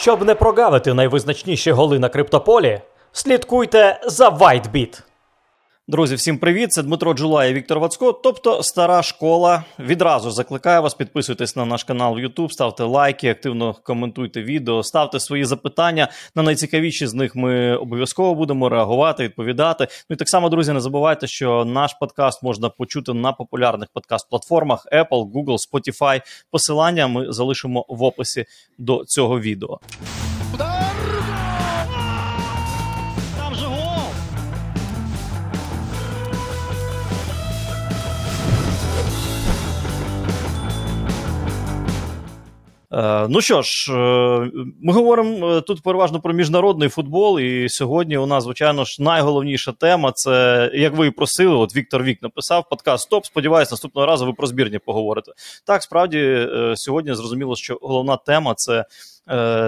Щоб не прогавити найвизначніші голи на криптополі, слідкуйте за WhiteBit. Друзі, всім привіт! Це Дмитро Джулай і Віктор Вацько, тобто стара школа. Відразу закликаю вас, підписуйтесь на наш канал в YouTube, ставте лайки, активно коментуйте відео, ставте свої запитання. На найцікавіші з них ми обов'язково будемо реагувати, відповідати. Ну і так само, друзі, не забувайте, що наш подкаст можна почути на популярних подкаст-платформах Apple, Google, Spotify. Посилання ми залишимо в описі до цього відео. Ну що ж, е, ми говоримо е, тут переважно про міжнародний футбол, і сьогодні у нас, звичайно ж, найголовніша тема це як ви і просили. От Віктор Вік написав подкаст Стоп. Сподіваюсь, наступного разу ви про збірні поговорите. Так, справді е, сьогодні зрозуміло, що головна тема це е,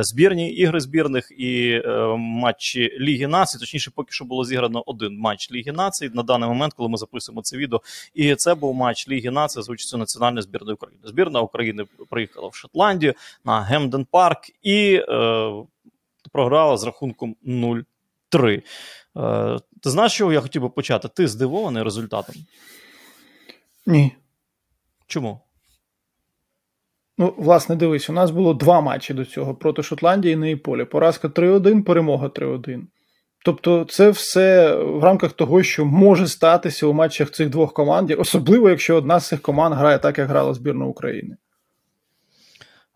збірні ігри збірних і е, матчі Ліги Націй. Точніше, поки що було зіграно один матч Ліги Націй на даний момент, коли ми записуємо це відео. І це був матч Ліги Націй з участю національної збірної України. Збірна України приїхала в Шотландію на Гемден Парк і е, програла з рахунком 0-3. Е, ти знаєш, що я хотів би почати? Ти здивований результатом? Ні. Чому? Ну, власне, дивись, у нас було два матчі до цього проти Шотландії і Неаполі. Поразка 3-1, перемога 3-1. Тобто, це все в рамках того, що може статися у матчах цих двох команд, особливо якщо одна з цих команд грає так, як грала збірна України.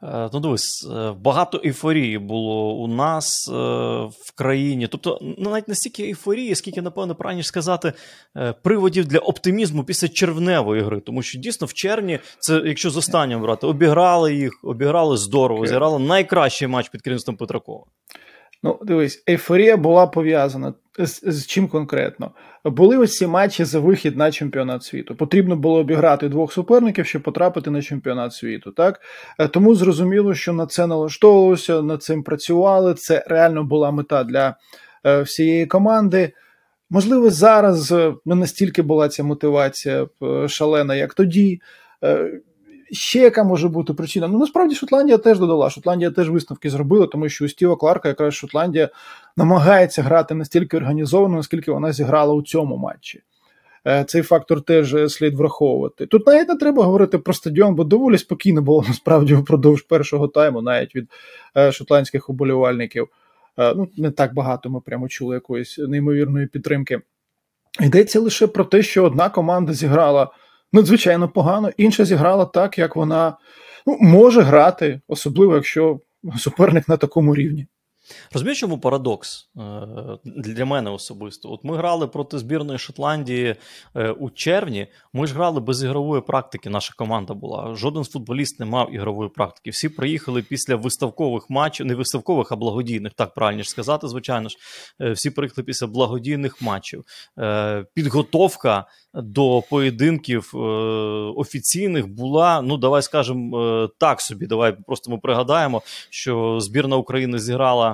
Е, Ну, дивись, е, багато ейфорії було у нас е, в країні. Тобто, ну, навіть настільки ейфорії, скільки, напевно, правильніше сказати, приводів для оптимізму після червневої гри. Тому що дійсно в червні, це якщо з останнього брати, обіграли їх, обіграли здорово, okay. зіграли найкращий матч під керівництвом Петракова. Ну, дивись, ейфорія була пов'язана з, з чим конкретно. Були ось ці матчі за вихід на чемпіонат світу. Потрібно було обіграти двох суперників, щоб потрапити на чемпіонат світу. Так Е, тому зрозуміло, що на це налаштовувалося, над цим працювали. Це реально була мета для е, всієї команди. Можливо, зараз е, не настільки була ця мотивація е, шалена, як тоді. Е, Ще яка може бути причина? Ну насправді Шотландія теж додала. Шотландія теж висновки зробила, тому що у Стіва Кларка якраз Шотландія намагається грати настільки організовано, наскільки вона зіграла у цьому матчі. Е, Цей фактор теж е, слід враховувати. Тут навіть не треба говорити про стадіон, бо доволі спокійно було насправді впродовж першого тайму, навіть від е, шотландських уболівальників. Ну, не так багато ми прямо чули якоїсь неймовірної підтримки. Йдеться лише про те, що одна команда зіграла надзвичайно погано, інша зіграла так, як вона ну, може грати, особливо якщо суперник на такому рівні. Розумієш, чому парадокс Е, для мене особисто? От ми грали проти збірної Шотландії е, у червні. Ми ж грали без ігрової практики. Наша команда була. Жоден футболіст не мав ігрової практики. Всі приїхали після виставкових матчів, не виставкових, а благодійних, так правильніше сказати, звичайно ж. Е, Всі приїхали після благодійних матчів. Підготовка до поєдинків офіційних була. Ну, давай скажемо так собі. Давай просто ми пригадаємо, що збірна України зіграла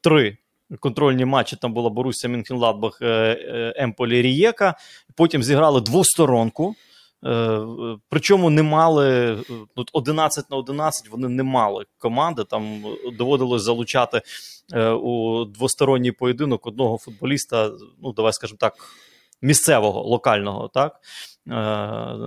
три контрольні матчі. Там була Боруся Мюнхенладбах, е, е, Емполі Рієка. Потім зіграли двосторонку. Е, е, Причому не мали е, ну, 11 на 11 вони не мали команди. Там доводилось залучати е, у двосторонній поєдинок одного футболіста, ну давай скажемо так, місцевого, локального, так. е,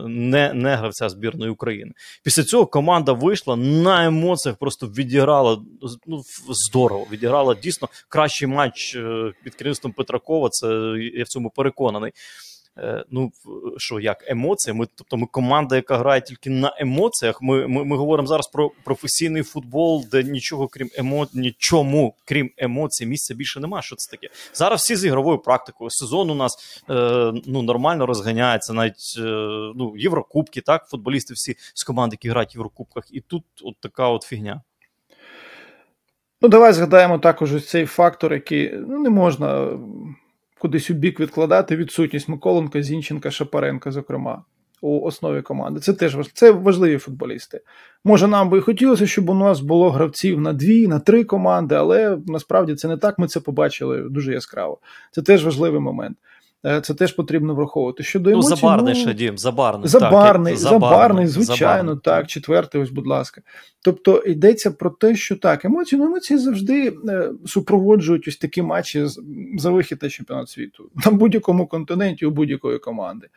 Не, не гравця збірної України. Після цього команда вийшла на емоціях, просто відіграла ну, здорово. Відіграла дійсно кращий матч е, під керівництвом Петракова. Це я в цьому переконаний. Е, Ну, що як емоції? Ми, тобто, ми команда, яка грає тільки на емоціях. Ми, ми, ми говоримо зараз про професійний футбол, де нічого крім емоцій, нічому, крім емоцій, місця більше немає. Що це таке? Зараз всі з ігровою практикою. Сезон у нас е, ну, нормально розганяється, навіть е, ну, Єврокубки, так, футболісти всі з команд, які грають в Єврокубках, і тут от така от фігня. Ну, давай згадаємо також цей фактор, який ну, не можна кудись у бік відкладати відсутність Миколенка, Зінченка, Шапаренка, зокрема, у основі команди. Це теж це важливі футболісти. Може, нам би і хотілося, щоб у нас було гравців на дві, на три команди, але насправді це не так. Ми це побачили дуже яскраво. Це теж важливий момент. Е, це теж потрібно враховувати. Щодо ну, емоцій, ну, забарний ну, ще дім, забарний. Забарний, так, забарний, звичайно, забарний. так. Четвертий, ось, будь ласка. Тобто йдеться про те, що так, емоції, ну емоції завжди е, супроводжують ось такі матчі за вихід на чемпіонат світу на будь-якому континенті у будь-якої команди.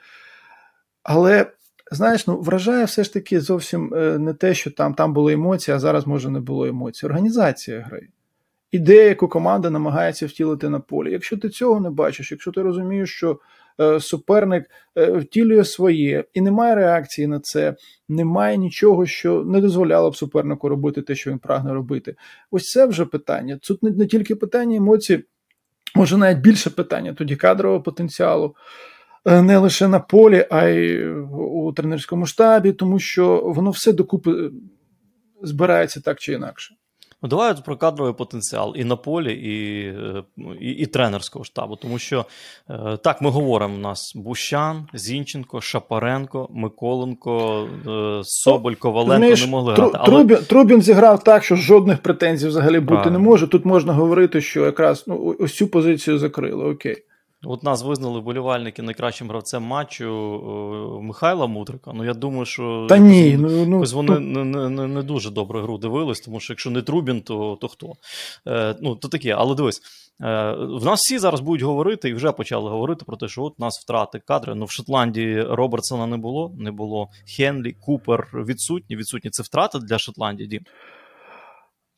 Але. Знаєш, ну вражає все ж таки зовсім е, не те, що там там були емоції, а зараз може не було емоцій. Організація гри ідея, яку команда намагається втілити на полі. Якщо ти цього не бачиш, якщо ти розумієш, що е, суперник е, втілює своє і немає реакції на це, немає нічого, що не дозволяло б супернику робити те, що він прагне робити. Ось це вже питання. Тут не, тільки питання емоцій, може навіть більше питання тоді кадрового потенціалу. Е, не лише на полі, а й у тренерському штабі, тому що воно все докупи збирається так чи інакше. Ну, давай про кадровий потенціал і на полі, і і, і тренерського штабу. Тому що е, так, ми говоримо: у нас Бущан, Зінченко, Шапаренко, Миколенко, е, Соболь, Коваленко Знаєш, не могли грати. Але... Трубін, Трубін зіграв так, що жодних претензій взагалі бути Правильно. не може. Тут можна говорити, що якраз ну, ось цю позицію закрили. Окей. От нас визнали вболівальники найкращим гравцем матчу Михайла Мудрика. Ну я думаю, що Та ні, ну, ну, вони ну... Не, не не, дуже добре гру дивились, тому що якщо не Трубін, то то хто? Е, Ну, то таке, але дивись. Е, В нас всі зараз будуть говорити і вже почали говорити про те, що от нас втрати кадри. Ну в Шотландії Робертсона не було, не було Хенлі, Купер відсутні. Відсутні це втрати для Шотландії. Дім.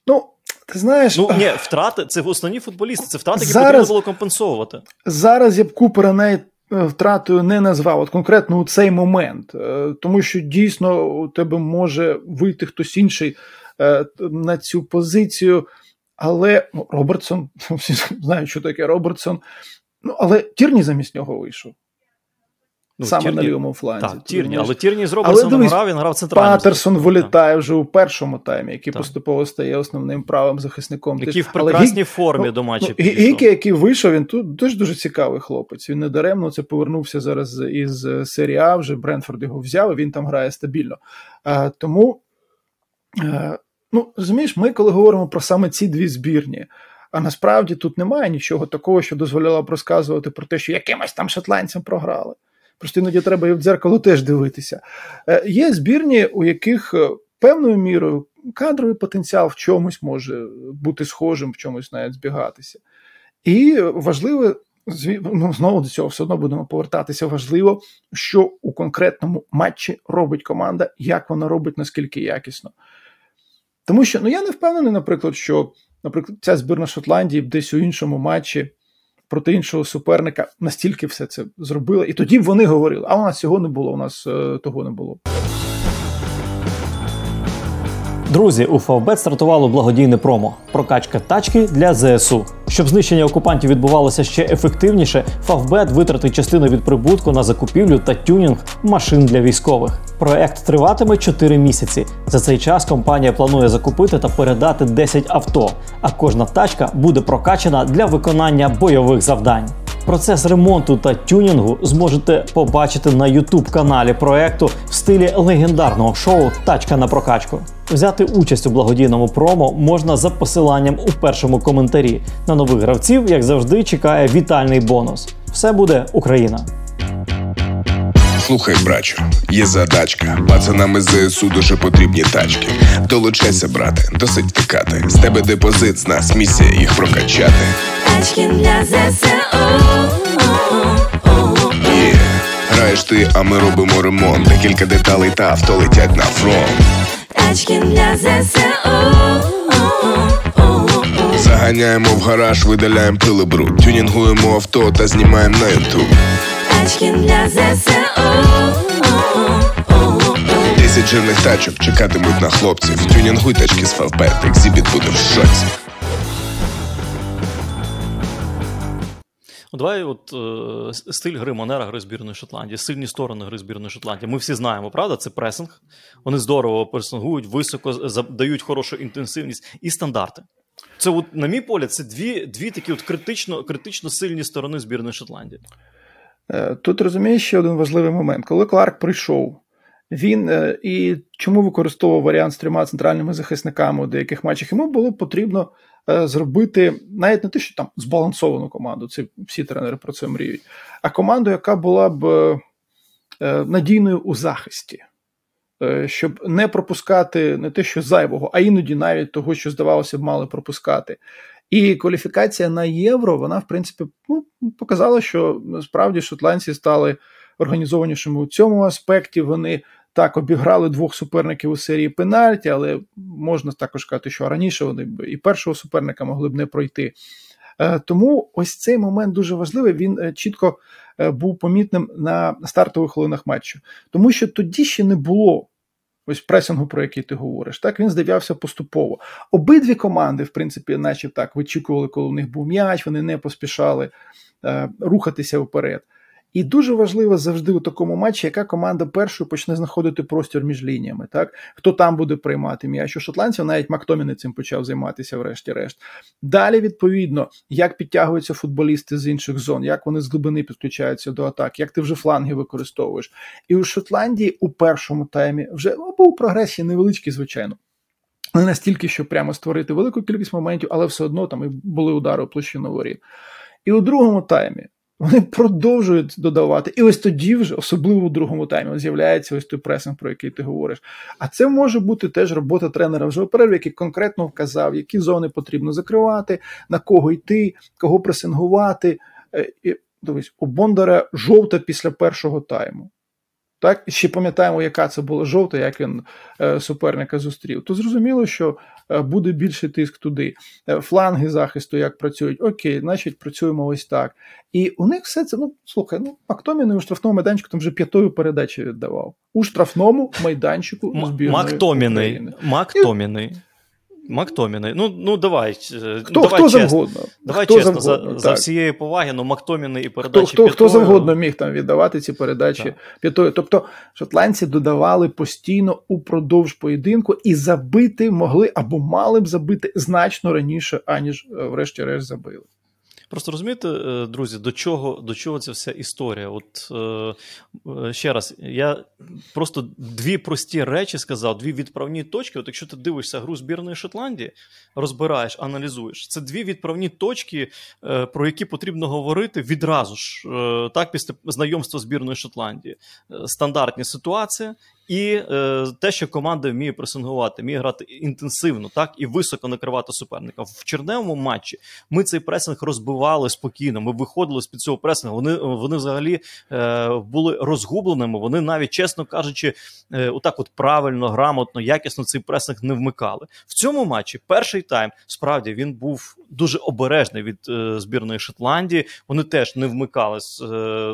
Ну, ти знаєш, ну ні, втрати це основні футболісти, це втрати, які зараз, потрібно було компенсовувати. Зараз я б Купера навіть е, втратою не назвав, от конкретно у цей момент, е, тому що дійсно у тебе може вийти хтось інший е, на цю позицію. Але ну, Робертсон, всі знають, що таке Робертсон. Ну, але Тірні замість нього вийшов. Ну, Саме Тірні, на лівому фланзі. Так, Тірні, але Тірні з Робертсоном грав, він грав центральним. Патерсон вилітає вже у першому таймі, який так. поступово стає основним правим захисником. Який в прекрасній але, формі ну, до матчу ну, Гікі, який вийшов, він тут дуже дуже цікавий хлопець. Він не даремно це повернувся зараз із серії А, вже Бренфорд його взяв, і він там грає стабільно. А, Тому, а, ну, розумієш, ми коли говоримо про саме ці дві збірні. А насправді тут немає нічого такого, що дозволяло б розказувати про те, що якимось там шотландцям програли. Просто іноді треба і в дзеркало теж дивитися. Е, є збірні, у яких е, певною мірою кадровий потенціал в чомусь може бути схожим, в чомусь навіть збігатися. І важливо, ну, знову до цього все одно будемо повертатися. Важливо, що у конкретному матчі робить команда, як вона робить, наскільки якісно. Тому що ну я не впевнений, наприклад, що наприклад, ця збірна Шотландії десь у іншому матчі проти іншого суперника настільки все це зробили. І тоді вони говорили: а у нас цього не було, у нас е, того не було. Друзі, у Фавбет стартувало благодійне промо прокачка тачки для ЗСУ. Щоб знищення окупантів відбувалося ще ефективніше, Фавбет витратить частину від прибутку на закупівлю та тюнінг машин для військових. Проект триватиме 4 місяці. За цей час компанія планує закупити та передати 10 авто, а кожна тачка буде прокачана для виконання бойових завдань. Процес ремонту та тюнінгу зможете побачити на youtube каналі проекту в стилі легендарного шоу Тачка на прокачку. Взяти участь у благодійному промо можна за посиланням у першому коментарі. На нових гравців, як завжди, чекає вітальний бонус. Все буде Україна. Слухай, брачу, є задачка. Пацанам із ЗСУ дуже потрібні тачки. Долучайся, брате, досить втикати. З тебе депозит, з нас місія їх прокачати. Тачки для ЗСУ. Граєш а ми робимо ремонт. Декілька деталей та авто летять на фронт. Тачки для ЗСУ. Заганяємо в гараж, видаляємо пили бруд. Тюнінгуємо авто та знімаємо на ютуб. Тачки для ЗСУ. Десять жирних тачок чекатимуть на хлопців. Тюнінгуй тачки з Фавбет, Xzibit буде в шоці. Давай, от е, стиль гри манера гри збірної Шотландії, сильні сторони гри збірної Шотландії. Ми всі знаємо, правда? Це пресинг. Вони здорово пресингують, високо дають хорошу інтенсивність і стандарти. Це, от, на мій погляд, це дві дві такі от критично критично сильні сторони збірної Шотландії. Е, тут розумієш ще один важливий момент. Коли Кларк прийшов, він е, і чому використовував варіант з трьома центральними захисниками у деяких матчах, йому було потрібно зробити навіть не те, що там збалансовану команду, це всі тренери про це мріють, а команду, яка була б е, надійною у захисті. Щоб не пропускати не те, що зайвого, а іноді навіть того, що здавалося б, мали пропускати. І кваліфікація на євро, вона, в принципі, ну, показала, що насправді шотландці стали організованішими у цьому аспекті. Вони так обіграли двох суперників у серії пенальті, але можна також сказати, що раніше вони б і першого суперника могли б не пройти. Е, тому ось цей момент дуже важливий. Він е, чітко е, був помітним на стартових хвилинах матчу, тому що тоді ще не було ось пресингу, про який ти говориш. Так він здавався поступово. Обидві команди, в принципі, наче так вичікували, коли у них був м'яч, вони не поспішали рухатися вперед. І дуже важливо завжди у такому матчі, яка команда першою почне знаходити простір між лініями. Так хто там буде приймати м'яч у шотландців, навіть Мактоміни цим почав займатися, врешті-решт. Далі, відповідно, як підтягуються футболісти з інших зон, як вони з глибини підключаються до атак, як ти вже фланги використовуєш. І у Шотландії у першому таймі вже був прогрес невеличкий, звичайно. Не настільки, щоб прямо створити велику кількість моментів, але все одно там і були удари у площину воріт. І у другому таймі вони продовжують додавати. І ось тоді, вже, особливо у другому таймі, з'являється ось той пресинг, про який ти говориш. А це може бути теж робота тренера вже у перерві, який конкретно вказав, які зони потрібно закривати, на кого йти, кого пресингувати. Е, і, дивись, у Бондаря жовта після першого тайму. Так, ще пам'ятаємо, яка це була жовта, як він е, суперника зустрів. То зрозуміло, що буде більший тиск туди. Е, фланги захисту як працюють, окей, значить працюємо ось так. І у них все це, ну слухай, ну Мактоміни у штрафному майданчику там вже п'ятою передачі віддавав. У штрафному майданчику збірної Мактоміни. Мактоміний. Мактоміни. Ну ну давай. Е, хто давай хто чесно. завгодно. Давай хто чесно, завгодно, за за всієї поваги, ну Мактоміни і передачі. Хто хто, хто завгодно міг там віддавати ці передачі п'ятою. Тобто шотландці додавали постійно упродовж поєдинку і забити могли або мали б забити значно раніше, аніж е, врешті-решт забили. Просто розумієте, е, друзі, до чого до чого ця вся історія? От е, ще раз, я просто дві прості речі сказав, дві відправні точки. От якщо ти дивишся гру збірної Шотландії, розбираєш, аналізуєш, це дві відправні точки, е, про які потрібно говорити відразу ж, так, після знайомства збірної Шотландії. Стандартні ситуації і е, те, що команда вміє пресингувати, вміє грати інтенсивно, так і високо накривати суперника. В черневому матчі ми цей пресинг розбивали спокійно. Ми виходили з під цього пресингу. Вони вони взагалі е, були розгубленими. Вони навіть, чесно кажучи, е, отак, от правильно, грамотно, якісно цей пресинг не вмикали. В цьому матчі перший тайм справді він був дуже обережний від е, збірної Шотландії. Вони теж не вмикали, е,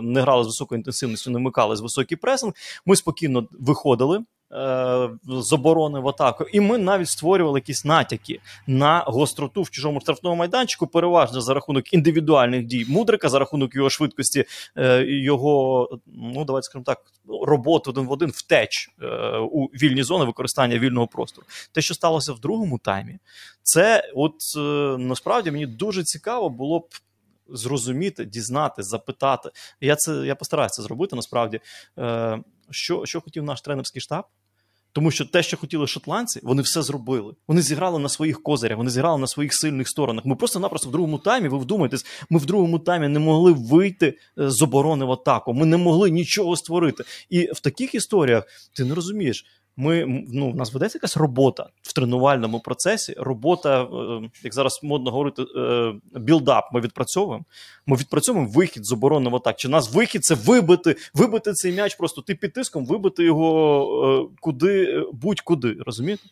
не грали з високою інтенсивністю, не вмикали з високий пресинг. Ми спокійно виходили виходили е, з оборони в атаку, і ми навіть створювали якісь натяки на гостроту в чужому штрафному майданчику, переважно за рахунок індивідуальних дій мудрика, за рахунок його швидкості, е, його ну давайте скажімо так, роботи один в один втеч е, у вільні зони використання вільного простору. Те, що сталося в другому таймі, це от насправді мені дуже цікаво було б. Зрозуміти, дізнати, запитати. Я це я постараюся зробити насправді. Е, що що хотів наш тренерський штаб. Тому що те, що хотіли шотландці, вони все зробили. Вони зіграли на своїх козирях, вони зіграли на своїх сильних сторонах. Ми просто-напросто в другому таймі, ви вдумайтесь, ми в другому таймі не могли вийти е, з оборони в атаку. Ми не могли нічого створити. І в таких історіях ти не розумієш. Ми ну в нас ведеться якась робота в тренувальному процесі. Робота, е, як зараз модно говорити, е, build-up. Ми відпрацьовуємо. Ми відпрацьовуємо вихід з оборони в атак. Чи нас вихід це вибити, вибити цей м'яч, просто ти під тиском, вибити його е, куди будь-куди. Розумієте?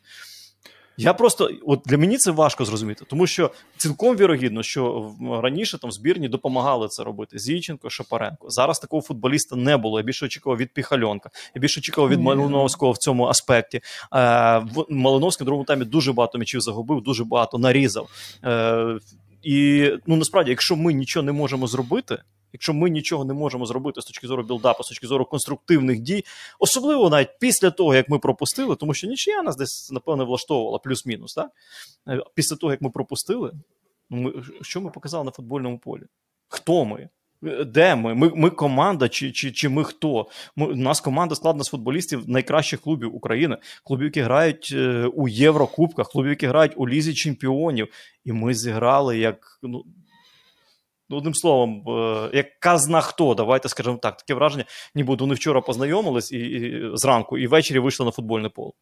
Я просто от для мені це важко зрозуміти, тому що цілком вірогідно, що раніше там збірні допомагали це робити. Зійченко, Шапаренко. Зараз такого футболіста не було. Я більше очікував від Піхальонка, я більше очікував від Малиновського в цьому аспекті. Е, Малиновський в другому таймі дуже багато м'ячів загубив, дуже багато нарізав. Е, І ну насправді, якщо ми нічого не можемо зробити. Якщо ми нічого не можемо зробити з точки зору білдапу, з точки зору конструктивних дій, особливо навіть після того, як ми пропустили, тому що нічия нас десь, напевне, влаштовувала плюс-мінус. так? Після того, як ми пропустили, ну, ми, що ми показали на футбольному полі? Хто ми? Де ми? Ми ми команда, чи чи, чи ми хто? Ми, У нас команда складна з футболістів найкращих клубів України, клубів, які грають е, у Єврокубках, клубів, які грають у Лізі Чемпіонів. І ми зіграли як. Ну, одним словом, е, як казна хто, давайте скажемо так, таке враження, ніби вони вчора познайомились і, і зранку, і ввечері вийшли на футбольне поле.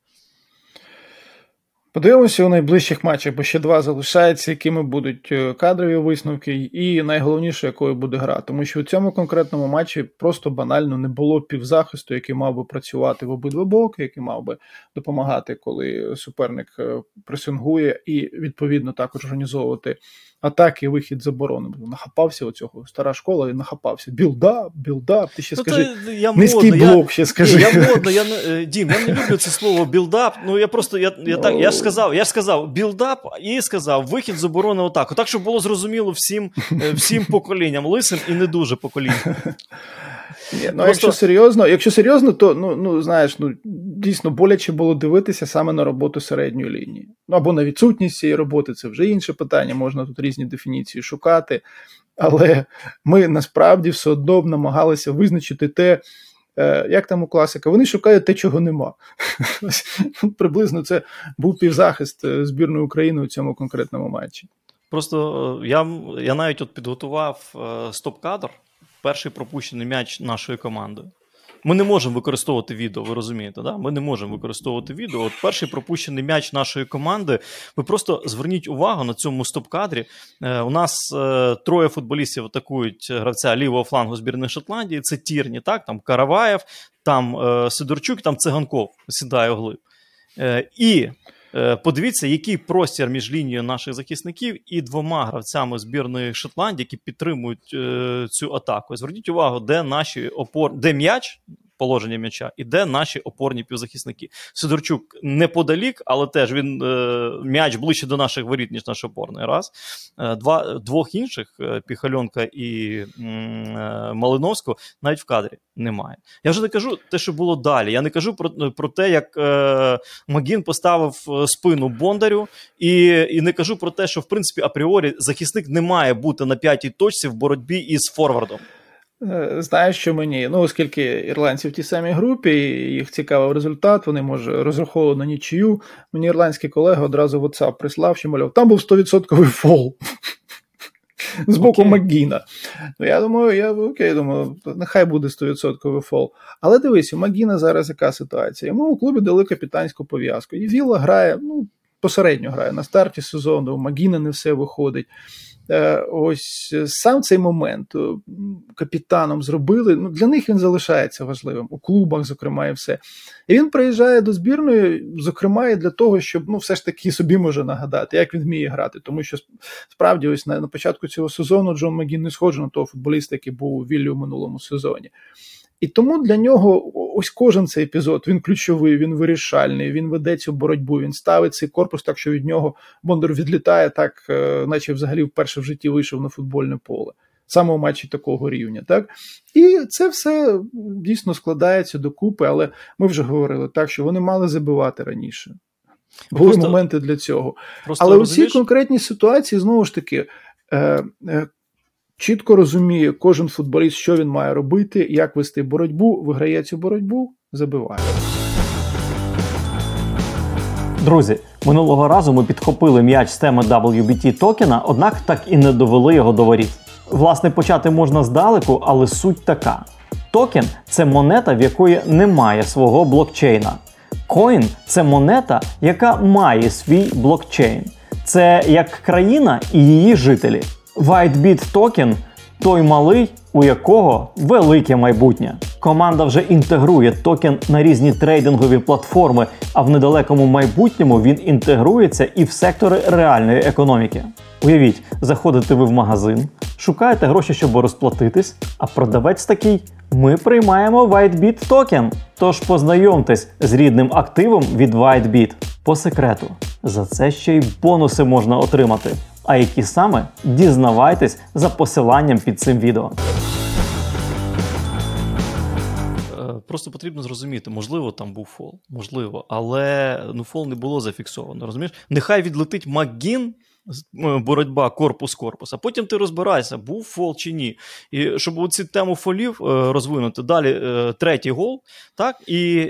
Подивимося у найближчих матчах, бо ще два залишаються, якими будуть е, кадрові висновки, і найголовніше, якою буде гра. Тому що у цьому конкретному матчі просто банально не було півзахисту, який мав би працювати в обидва боки, який мав би допомагати, коли суперник е, пресингує, і відповідно також організовувати атаки, вихід з оборони. Нахапався оцього стара школа і нахапався. Build-up, build-up. Ти ще ну, скажи. То я низький модно, блок, я, ще скажи. Я модно, я е, Дім, я не люблю це слово build-up. Ну я просто я, я так я ж сказав, я ж сказав білдап і сказав вихід з оборони в атаку. Так, щоб було зрозуміло всім е, всім поколінням, лисим і не дуже поколінням. Ні, ну, Просто... Якщо серйозно, якщо серйозно, то ну, ну знаєш, ну дійсно боляче було дивитися саме на роботу середньої лінії. Ну або на відсутність цієї роботи, це вже інше питання, можна тут різні дефініції шукати. Але ми насправді все одно намагалися визначити те, е, як там у класика, вони шукають те, чого нема. Приблизно це був півзахист е, збірної України у цьому конкретному матчі. Просто е, я я навіть от підготував стоп-кадр перший пропущений м'яч нашої команди. Ми не можемо використовувати відео, ви розумієте, да? Ми не можемо використовувати відео. От перший пропущений м'яч нашої команди. Ви просто зверніть увагу на цьому стоп-кадрі. Е, у нас е, троє футболістів атакують гравця лівого флангу збірної Шотландії. Це Тірні, так, там Караваєв, там е, Сидорчук, там Циганков сідає оглиб. Е, і подивіться, який простір між лінією наших захисників і двома гравцями збірної Шотландії, які підтримують е, цю атаку. Зверніть увагу, де наші опор, де м'яч положення м'яча, і де наші опорні півзахисники. Сидорчук неподалік, але теж він е, м'яч ближче до наших воріт, ніж наш опорний. Раз. Е, два, Двох інших е, Піхальонка і е, Малиновського навіть в кадрі немає. Я вже не кажу те, що було далі. Я не кажу про про те, як е, Магін поставив спину Бондарю, і і не кажу про те, що в принципі апріорі захисник не має бути на п'ятій точці в боротьбі із Форвардом. Е, знаєш, що мені, ну, оскільки ірландці в тій самій групі, їх цікавив результат, вони, може, розраховували на нічию. Мені ірландський колега одразу в WhatsApp прислав, що мовляв, там був 100% фол з боку okay. Макгіна. Ну, я думаю, я окей, думаю, нехай буде 100% фол. Але дивись, у Макгіна зараз яка ситуація? Йому у клубі дали капітанську пов'язку. І Віла грає, ну, посередньо грає на старті сезону, у Магіна не все виходить. Е, ось сам цей момент е, капітаном зробили. Ну для них він залишається важливим у клубах, зокрема, і все. І він приїжджає до збірної, зокрема, і для того, щоб ну, все ж таки собі може нагадати, як він вміє грати. Тому що справді, ось на, на початку цього сезону Джон Магін не схожий на того футболіста, який був у Віллі у минулому сезоні. І тому для нього ось кожен цей епізод він ключовий, він вирішальний, він веде цю боротьбу, він ставить цей корпус так, що від нього Бондар відлітає, так, е, наче взагалі вперше в житті вийшов на футбольне поле. Саме у матчі такого рівня, так і це все дійсно складається докупи, але ми вже говорили так, що вони мали забивати раніше. Були просто, моменти для цього. Просто Але у цій конкретній ситуації знову ж таки е, е, чітко розуміє кожен футболіст, що він має робити, як вести боротьбу, виграє цю боротьбу, забиває. Друзі, минулого разу ми підхопили м'яч з теми WBT токена, однак так і не довели його до воріт. Власне, почати можна здалеку, але суть така: токен це монета, в якої немає свого блокчейна. Коін це монета, яка має свій блокчейн. Це як країна і її жителі. WhiteBit токен той малий, у якого велике майбутнє. Команда вже інтегрує токен на різні трейдингові платформи, а в недалекому майбутньому він інтегрується і в сектори реальної економіки. Уявіть, заходите ви в магазин, шукаєте гроші, щоб розплатитись, а продавець такий. Ми приймаємо WhiteBit токен. Тож познайомтесь з рідним активом від WhiteBit. По секрету, за це ще й бонуси можна отримати. А які саме дізнавайтесь за посиланням під цим відео. Е, просто потрібно зрозуміти, можливо, там був фол, можливо, але ну фол не було зафіксовано. Розумієш? Нехай відлетить Макгін боротьба корпус-корпус, а потім ти розбираєшся, був фол чи ні. І щоб цю тему фолів е, розвинути, далі е, третій гол, так, і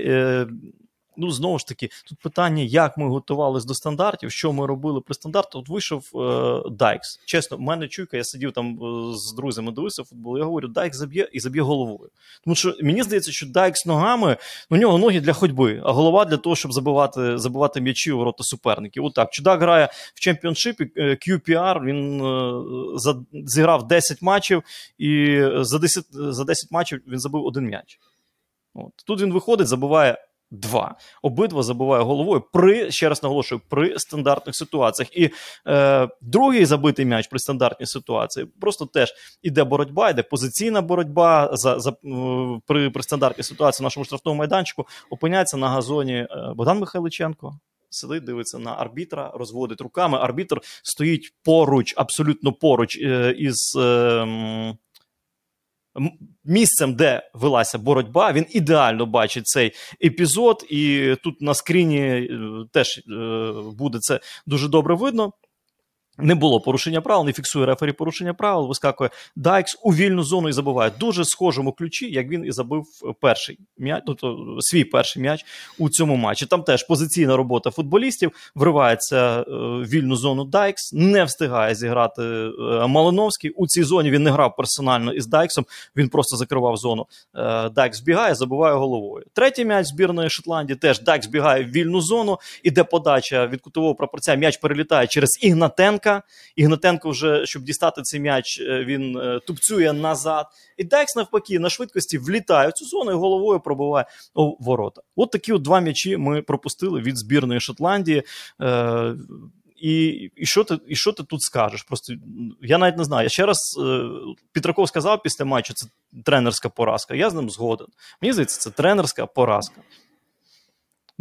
ну знову ж таки, тут питання, як ми готувалися до стандартів, що ми робили при стандартах. От вийшов е, Дайкс. Чесно, в мене чуйка, я сидів там е, з друзями, дивився футбол. Я говорю, Дайкс заб'є і заб'є головою. Тому що мені здається, що Дайкс ногами у нього ноги для ходьби, а голова для того, щоб забивати забивати м'ячі у ворота суперників. Отак. Чудак грає в чемпіоншипі е, QPR, Він е, за, зіграв 10 матчів, і за 10 за 10 матчів він забив один м'яч. От. Тут він виходить, забуває Два. Обидва забиває головою при, ще раз наголошую, при стандартних ситуаціях. І е, другий забитий м'яч при стандартній ситуації просто теж іде боротьба, йде позиційна боротьба за, за, при при стандартній ситуації в нашому штрафному майданчику. Опиняється на газоні е, Богдан Михайличенко. Сидить, дивиться на арбітра, розводить руками. Арбітр стоїть поруч, абсолютно поруч е, із. Е, місцем, де велася боротьба, він ідеально бачить цей епізод, і тут на скріні е, теж е, буде це дуже добре видно. Не було порушення правил, не фіксує рефері порушення правил, вискакує Дайкс у вільну зону і забиває дуже схожому ключі, як він і забив перший м'яч, тобто свій перший м'яч у цьому матчі. Там теж позиційна робота футболістів, вривається е, в вільну зону Дайкс, не встигає зіграти е, Малиновський. У цій зоні він не грав персонально із Дайксом, він просто закривав зону. Е, Дайкс бігає, забиває головою. Третій м'яч збірної Шотландії теж Дайкс бігає в вільну зону, іде подача від кутового прапорця. М'яч перелітає через Ігнатенка. Ігнатенка. Ігнатенко вже, щоб дістати цей м'яч, е, він е, тупцює назад. І Дайкс, навпаки, на швидкості влітає в цю зону і головою пробиває у ворота. От такі от два м'ячі ми пропустили від збірної Шотландії. Е, і і, що ти і що ти тут скажеш? Просто я навіть не знаю. Я ще раз Пітраков сказав після матчу, це тренерська поразка. Я з ним згоден. Мені здається, це тренерська поразка.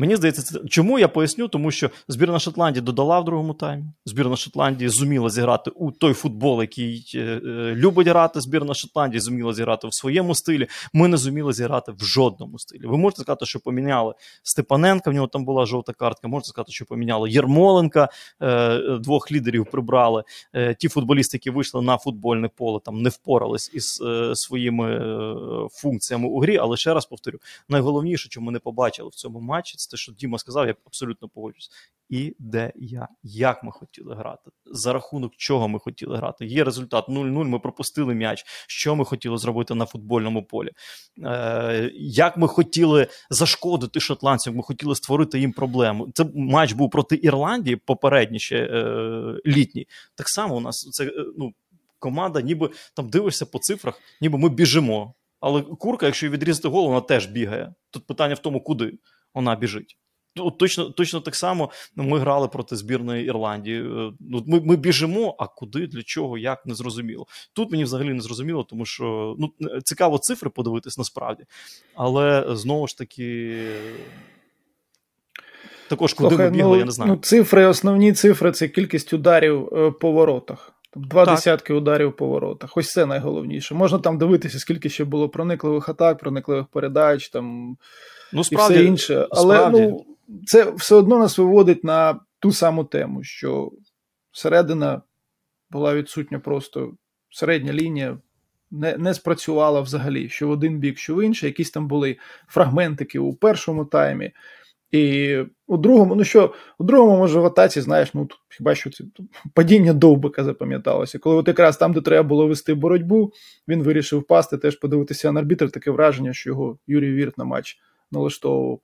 Мені здається, це чому я поясню, тому що збірна Шотландії додала в другому таймі. Збірна Шотландії зуміла зіграти у той футбол, який е, е, любить грати. Збірна Шотландії зуміла зіграти в своєму стилі. Ми не зуміли зіграти в жодному стилі. Ви можете сказати, що поміняли Степаненка, в нього там була жовта картка. Можете сказати, що поміняли Єрмоленка, е, двох лідерів прибрали. Е, ті футболісти, які вийшли на футбольне поле, там не впорались із е, своїми е, функціями у грі. Але ще раз повторю: найголовніше, що ми не побачили в цьому матчі те, що Діма сказав, я абсолютно погоджуюсь. І де я, як ми хотіли грати, за рахунок чого ми хотіли грати. Є результат 0-0, Ми пропустили м'яч. Що ми хотіли зробити на футбольному полі? Е, Як ми хотіли зашкодити шотландцям? Ми хотіли створити їм проблему. Це матч був проти Ірландії, попередній ще е, літній. Так само у нас це е, ну, команда, ніби там дивишся по цифрах, ніби ми біжимо. Але курка, якщо відрізати голову, вона теж бігає. Тут питання в тому, куди вона біжить. Ну, точно точно так само ми грали проти збірної Ірландії. Е, ну, Ми ми біжимо, а куди, для чого, як не зрозуміло. Тут мені взагалі не зрозуміло, тому що ну, цікаво цифри подивитись насправді. Але знову ж таки. Також куди Слухай, ми бігли, ну, я не знаю. Ну, Цифри, основні цифри це кількість ударів е, по воротах. Два так. десятки ударів по воротах. Ось це найголовніше. Можна там дивитися, скільки ще було проникливих атак, проникливих передач. там ну, справді, і все інше. Але справді. ну, це все одно нас виводить на ту саму тему, що середина була відсутня просто середня лінія. Не не спрацювала взагалі, що в один бік, що в інший. Якісь там були фрагментики у першому таймі. І у другому, ну що, у другому, може, в атаці, знаєш, ну тут хіба що це падіння довбика запам'яталося. Коли от якраз там, де треба було вести боротьбу, він вирішив впасти, теж подивитися на арбітр, таке враження, що його Юрій Вірт на матч налаштовував.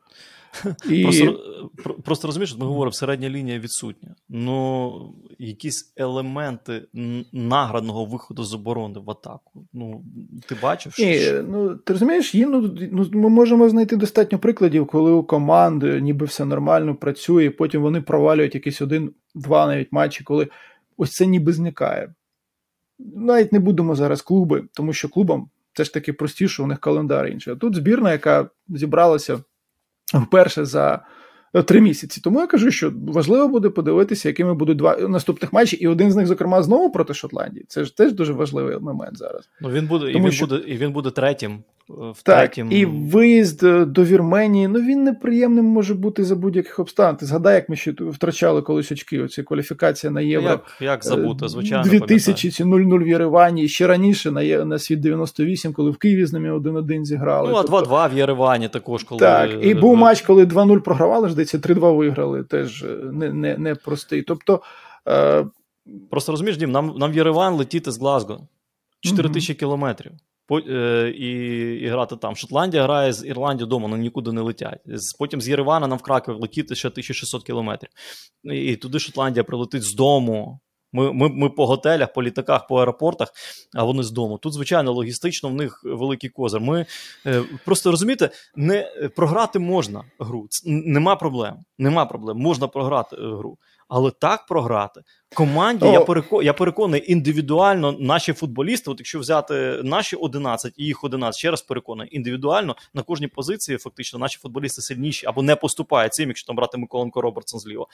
І... Просто просто розумієш, ми говоримо, середня лінія відсутня. Ну, якісь елементи награного виходу з оборони в атаку. Ну, Ти бачив? Ні, що... ну, Ти розумієш, є, ну, ну, ми можемо знайти достатньо прикладів, коли у команди ніби все нормально працює, і потім вони провалюють якийсь один-два навіть матчі, коли ось це ніби зникає. Навіть не будемо зараз клуби, тому що клубам це ж таки простіше, у них календар інший. А тут збірна, яка зібралася вперше за е, три місяці. Тому я кажу, що важливо буде подивитися, якими будуть два наступних матчі, і один з них, зокрема, знову проти Шотландії. Це ж теж дуже важливий момент зараз. Ну він буде Тому, і він що... буде і він буде третім в так, третім. І виїзд е, до Вірменії, ну він неприємним може бути за будь-яких обставин. Ти згадай, як ми ще втрачали колись очки, оці кваліфікація на євро. Як, як забути, звичайно. 2000 чи 0-0 в Єревані, ще раніше на на світ 98, коли в Києві з ними 1-1 зіграли. Ну, а 2-2 тобто... в Єревані також. коли... Так, і був матч, коли 2-0 програвали, здається, 3-2 виграли, теж е, не, не, не простий. Тобто. Е... Просто розумієш, Дім, нам, нам в Єреван летіти з Глазго. 4 тисячі кілометрів. Е, і і грати там. Шотландія грає з Ірландії вдома, ну нікуди не летять. Потім з Єревана нам в летіти ще 1600 кілометрів. І, і туди Шотландія прилетить з дому. Ми ми, ми по готелях, по літаках, по аеропортах, а вони з дому. Тут, звичайно, логістично в них великий козир. Ми е, просто розумієте, не програти можна гру. Нема проблем. Нема проблем. Можна програти е, гру. Але так програти команді, О. я перекон, я переконаний, індивідуально наші футболісти, от якщо взяти наші 11 і їх 11, ще раз переконаний, індивідуально на кожній позиції фактично наші футболісти сильніші або не поступають цим, якщо там брати Миколенко Робертсон зліва.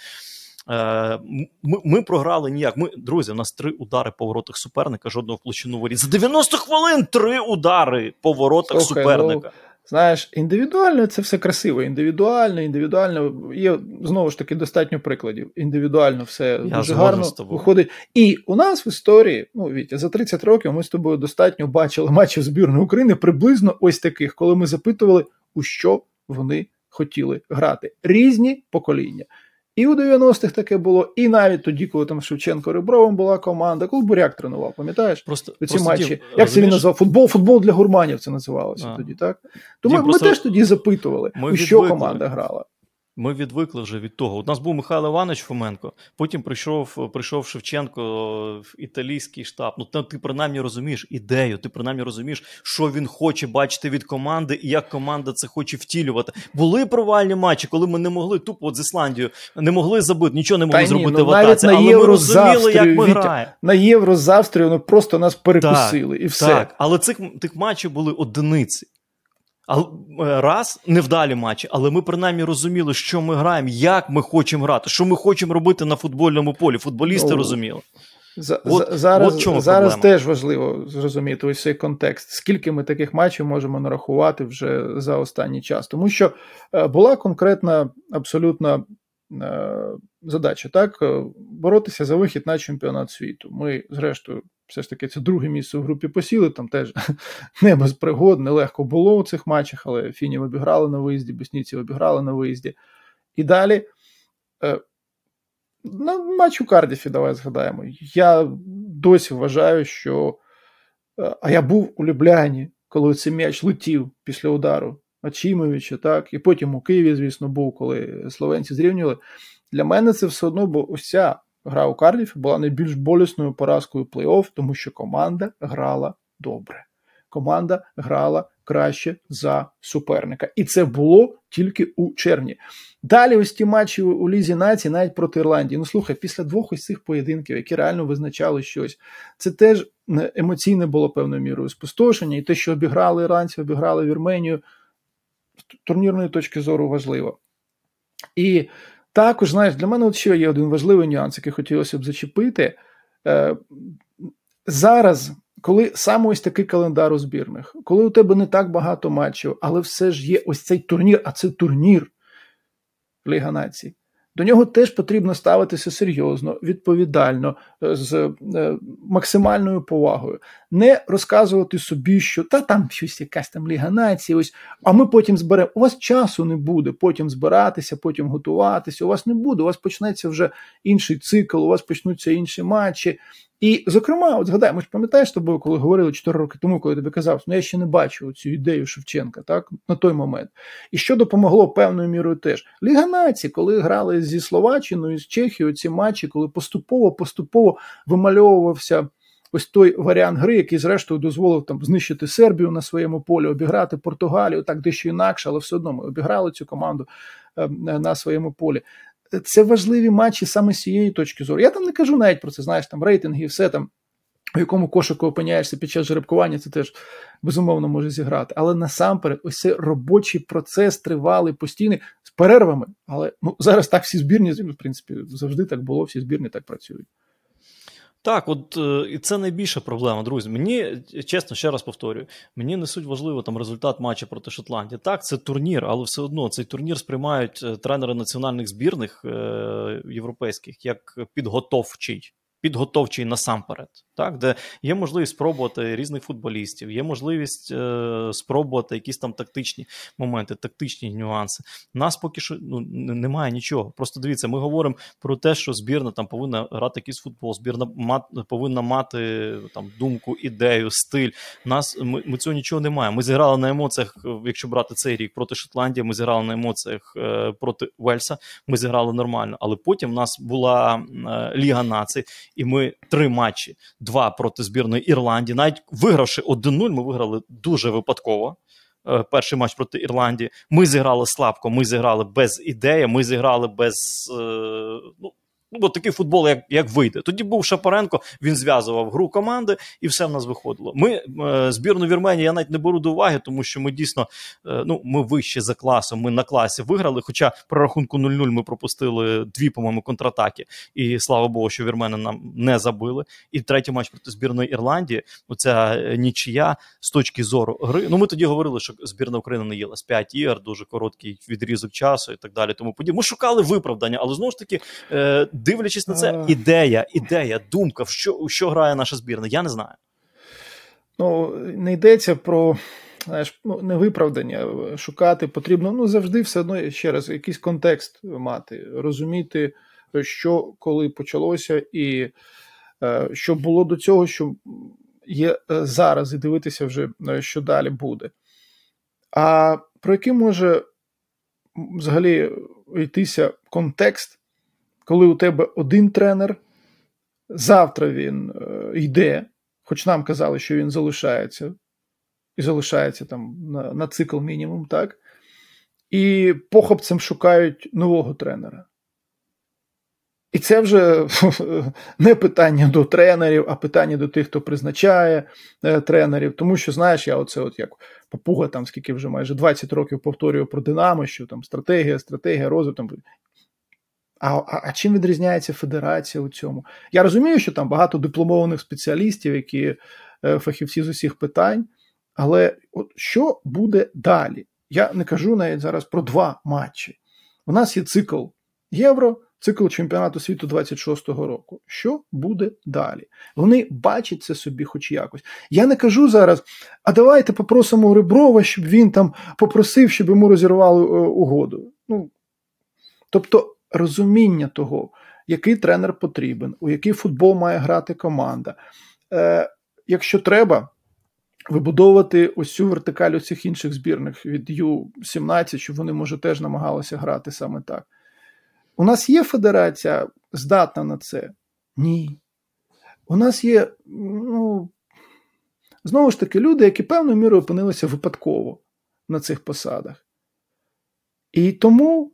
Е, ми ми програли ніяк. Ми, Друзі, у нас три удари по воротах суперника, жодного в площину воріт. За 90 хвилин три удари по воротах Слухай, суперника. Ну... Знаєш, індивідуально це все красиво. Індивідуально, індивідуально. Є знову ж таки достатньо прикладів. Індивідуально все Я дуже гарно виходить. І у нас в історії, ну Вітя, за 30 років ми з тобою достатньо бачили матчів збірної України приблизно ось таких, коли ми запитували, у що вони хотіли грати. Різні покоління. І у 90-х таке було, і навіть тоді, коли там Шевченко Ребровим була команда, коли Буряк тренував, пам'ятаєш? Просто, ці просто матчі. Дім, Як розумієш? це він назвав? Футбол, футбол для гурманів це називалося а. тоді, так? Тому Дім, ми, просто... ми теж тоді запитували, у що команда грала. Ми відвикли вже від того. У нас був Михайло Іванович Фоменко, потім прийшов прийшов Шевченко в італійський штаб. Ну ти принаймні розумієш ідею, ти принаймні розумієш, що він хоче бачити від команди і як команда це хоче втілювати. Були провальні матчі, коли ми не могли тупо от з Ісландією, не могли забити, нічого не могли Та зробити ні, ну, в атаці, але ми розуміли, як ми граємо. На євро з Австрією ну, просто нас перекусили так, і все. Так, але цих тих матчів були одиниці. Е, раз невдалі матчі, але ми принаймні розуміли, що ми граємо, як ми хочемо грати, що ми хочемо робити на футбольному полі. Футболісти ну, розуміли. За, от, зараз от чому зараз теж важливо зрозуміти ось цей контекст, скільки ми таких матчів можемо нарахувати вже за останній час. Тому що е, була конкретна абсолютна е, задача так боротися за вихід на чемпіонат світу. Ми, зрештою, все ж таки це друге місце в групі посіли. Там теж не без пригод, нелегко було у цих матчах, але Фінів обіграли на виїзді, Боснійці обіграли на виїзді. І далі. Е, на матч у Кардіфі давай згадаємо. Я досі вважаю, що. Е, а я був у Любляні, коли цей м'яч летів після удару Ачімовича, так, і потім у Києві, звісно, був, коли словенці зрівнювали. Для мене це все одно, бо ось ця Гра у Карліфі була найбільш болісною поразкою плей-офф, тому що команда грала добре. Команда грала краще за суперника. І це було тільки у червні. Далі, ось ті матчі у Лізі Нації, навіть проти Ірландії. Ну слухай, після двох ось цих поєдинків, які реально визначали щось, це теж емоційне було певною мірою спустошення. І те, що обіграли ірландці, обіграли Вірменію, з турнірної точки зору важливо. І також, знаєш, для мене от ще є один важливий нюанс, який хотілося б зачепити. Е, Зараз, коли саме ось такий календар у збірних, коли у тебе не так багато матчів, але все ж є ось цей турнір, а це турнір Ліга Націй. До нього теж потрібно ставитися серйозно, відповідально, е, з е, максимальною повагою, не розказувати собі, що та там щось якась там ліга нації, ось, а ми потім зберемо. У вас часу не буде потім збиратися, потім готуватися. У вас не буде. У вас почнеться вже інший цикл, у вас почнуться інші матчі. І, зокрема, от згадай, ми ж пам'ятаєш тобою, коли говорили 4 роки тому, коли тобі казав, ну я ще не бачив цю ідею Шевченка, так, на той момент. І що допомогло певною мірою теж. Ліга нації, коли грали зі Словаччиною, з Чехією, ці матчі, коли поступово-поступово вимальовувався. Ось той варіант гри, який, зрештою, дозволив там знищити Сербію на своєму полі, обіграти Португалію, так дещо інакше, але все одно ми обіграли цю команду е, на своєму полі це важливі матчі саме з цієї точки зору. Я там не кажу навіть про це, знаєш, там рейтинги і все там. У якому кошику опиняєшся під час жеребкування, це теж безумовно може зіграти. Але насамперед, ось цей робочий процес тривалий, постійний, з перервами. Але ну, зараз так всі збірні, в принципі, завжди так було, всі збірні так працюють. Так, от і це найбільша проблема, друзі. Мені чесно, ще раз повторюю, мені не суть важливо там результат матчу проти Шотландії. Так, це турнір, але все одно цей турнір сприймають тренери національних збірних е- європейських як підготовчий підготовчий насамперед, так, де є можливість спробувати різних футболістів, є можливість е, спробувати якісь там тактичні моменти, тактичні нюанси. Нас поки що ну, немає нічого. Просто дивіться, ми говоримо про те, що збірна там повинна грати якийсь футбол, збірна мат, повинна мати там думку, ідею, стиль. Нас ми, ми цього нічого не маємо. Ми зіграли на емоціях, якщо брати цей рік проти Шотландії, ми зіграли на емоціях е, проти Вельса. Ми зіграли нормально, але потім в нас була е, Ліга націй і ми три матчі: два проти збірної Ірландії. Навіть вигравши 1-0, ми виграли дуже випадково. Е, перший матч проти Ірландії. Ми зіграли слабко, ми зіграли без ідеї, ми зіграли без. Е, ну, Ну, от такий футбол, як як вийде. Тоді був Шапаренко, він зв'язував гру команди, і все в нас виходило. Ми е, збірну Вірменії я навіть не беру до уваги, тому що ми дійсно е, ну, ми вище за класом, ми на класі виграли. Хоча при рахунку 0-0 ми пропустили дві, по-моєму, контратаки. І слава Богу, що вірмени нам не забили. І третій матч проти збірної Ірландії. Оця е, нічия з точки зору гри. Ну ми тоді говорили, що збірна України не їла з 5 ігор, дуже короткий відрізок часу і так далі. Тому подібне. Ми шукали виправдання, але знову ж таки. Е, дивлячись на це, ідея, ідея, думка, в що в що грає наша збірна, я не знаю. Ну, не йдеться про знаєш, ну, не виправдання. Шукати потрібно ну, завжди все одно ще раз, якийсь контекст мати, розуміти, що коли почалося, і е, що було до цього, що є е, зараз, і дивитися вже, е, що далі буде. А про який може взагалі йтися контекст коли у тебе один тренер, завтра він е, йде, хоч нам казали, що він залишається, і залишається там на, на цикл мінімум, так? І похопцем шукають нового тренера. І це вже не питання до тренерів, а питання до тих, хто призначає е, тренерів. Тому що, знаєш, я оце от як папуга, там скільки вже майже 20 років повторюю про Динамо, що там стратегія, стратегія, розвиток. А, а а, чим відрізняється федерація у цьому? Я розумію, що там багато дипломованих спеціалістів, які е, фахівці з усіх питань, але от що буде далі? Я не кажу навіть зараз про два матчі. У нас є цикл Євро, цикл чемпіонату світу 26-го року. Що буде далі? Вони бачать це собі, хоч якось. Я не кажу зараз, а давайте попросимо Реброва, щоб він там попросив, щоб йому розірвали е, угоду. Ну, Тобто розуміння того, який тренер потрібен, у який футбол має грати команда. Е, Якщо треба, вибудовувати ось цю вертикаль усіх інших збірних від Ю-17, щоб вони, може, теж намагалися грати саме так. У нас є федерація здатна на це? Ні. У нас є, ну, знову ж таки, люди, які певною мірою опинилися випадково на цих посадах. І тому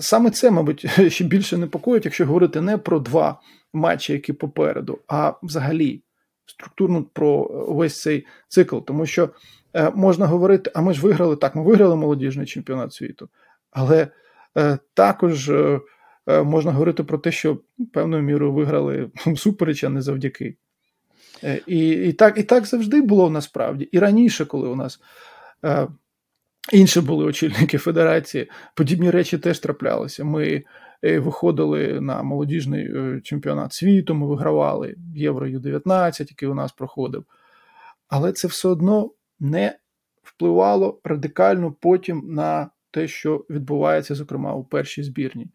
саме це, мабуть, ще більше непокоїть, якщо говорити не про два матчі, які попереду, а взагалі структурно про весь цей цикл. Тому що е, можна говорити, а ми ж виграли так, ми виграли молодіжний чемпіонат світу, але е, також можна говорити про те, що певною мірою виграли супереч, а не завдяки. І і, так і так завжди було насправді. І раніше, коли у нас Інші були очільники федерації. Подібні речі теж траплялися. Ми е, виходили на молодіжний е, чемпіонат світу, ми вигравали Євро Ю-19, який у нас проходив. Але це все одно не впливало радикально потім на те, що відбувається, зокрема, у першій збірні.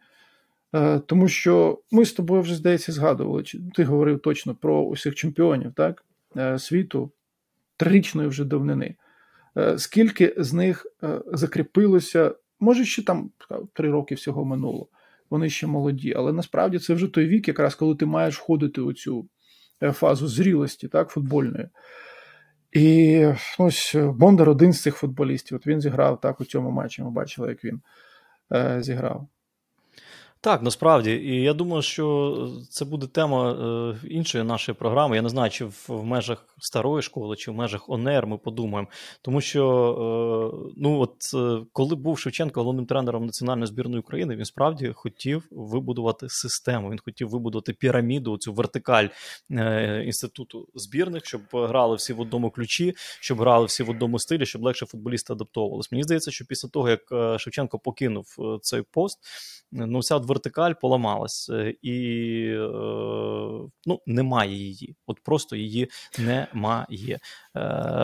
Е, тому що ми з тобою вже, здається, згадували, ти говорив точно про усіх чемпіонів так, світу трирічної вже давнини. Е, скільки з них е, закріпилося, може, ще там три роки всього минуло. Вони ще молоді, але насправді це вже той вік, якраз коли ти маєш входити у цю е, фазу зрілості, так, футбольної. І ось Бондар один з цих футболістів. От він зіграв так у цьому матчі. Ми бачили, як він е, зіграв. Так, насправді, і я думаю, що це буде тема іншої нашої програми. Я не знаю, чи в межах старої школи чи в межах ОНР, ми подумаємо. Тому що е, ну от е, коли був Шевченко головним тренером національної збірної України, він справді хотів вибудувати систему. Він хотів вибудувати піраміду, цю вертикаль е, інституту збірних, щоб грали всі в одному ключі, щоб грали всі в одному стилі, щоб легше футболісти адаптовувалися. Мені здається, що після того як Шевченко покинув цей пост, ну вся вертикаль поламалась, і ну немає її. От просто її немає. Е,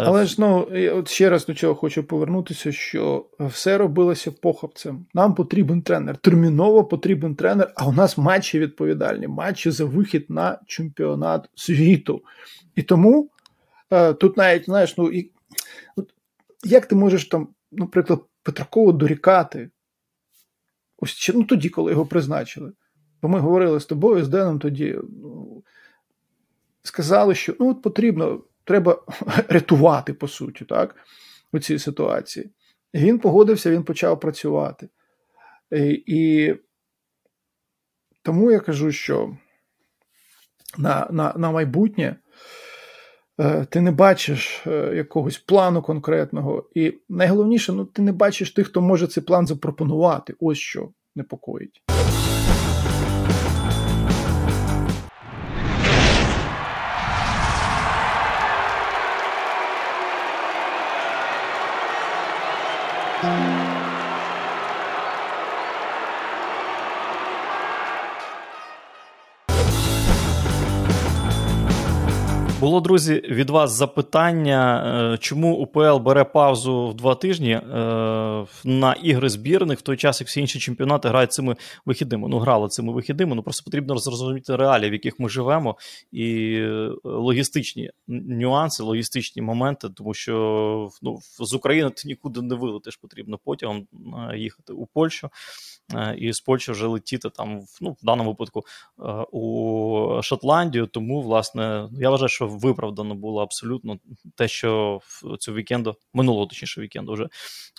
Але ж ну от ще раз до чого хочу повернутися, що все робилося похопцем. Нам потрібен тренер. Терміново потрібен тренер. А у нас матчі відповідальні, матчі за вихід на чемпіонат світу. І тому е, тут навіть знаєш, ну і як ти можеш там, наприклад, Петракову дорікати? Ось ну, тоді, коли його призначили. Бо ми говорили з тобою, з Деном тоді. Ну, сказали, що ну, от потрібно, треба рятувати, по суті, так, у цій ситуації. Він погодився, він почав працювати. І, і тому я кажу, що на, на, на майбутнє. Е, ти не бачиш е, якогось плану конкретного, і найголовніше, ну ти не бачиш тих, хто може цей план запропонувати. Ось що непокоїть. Thank you. Було, друзі, від вас запитання, е, чому УПЛ бере паузу в два тижні е, на ігри збірних в той час, як всі інші чемпіонати грають цими вихідними. Ну, грали цими вихідними, ну просто потрібно зрозуміти реалії, в яких ми живемо, і е, логістичні нюанси, логістичні моменти, тому що ну, з України ти нікуди не вилетиш, потрібно потягом їхати у Польщу. І з Польщі вже летіти там, ну, в даному випадку у Шотландію. Тому, власне, я вважаю, що виправдано було абсолютно те, що в цю вікенду, минулого точніше вікенду, вже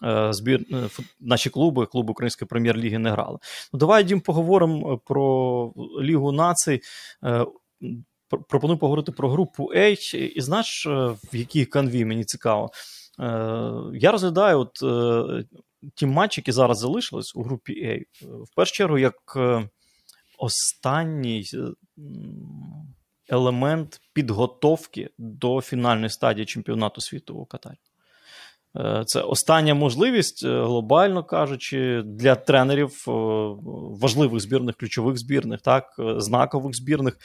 е, збір е, наші клуби, клуби Української прем'єр-ліги не грали. Ну, Давай Дім, поговоримо про Лігу націй. Е, пропоную поговорити про групу H. І знаєш, в якій канві мені цікаво. Я розглядаю от ті матчі, які зараз залишились у групі A, в першу чергу, як останній елемент підготовки до фінальної стадії чемпіонату світу у Катарі. Е, це остання можливість, е, глобально кажучи, для тренерів е, важливих збірних, ключових збірних, так, знакових збірних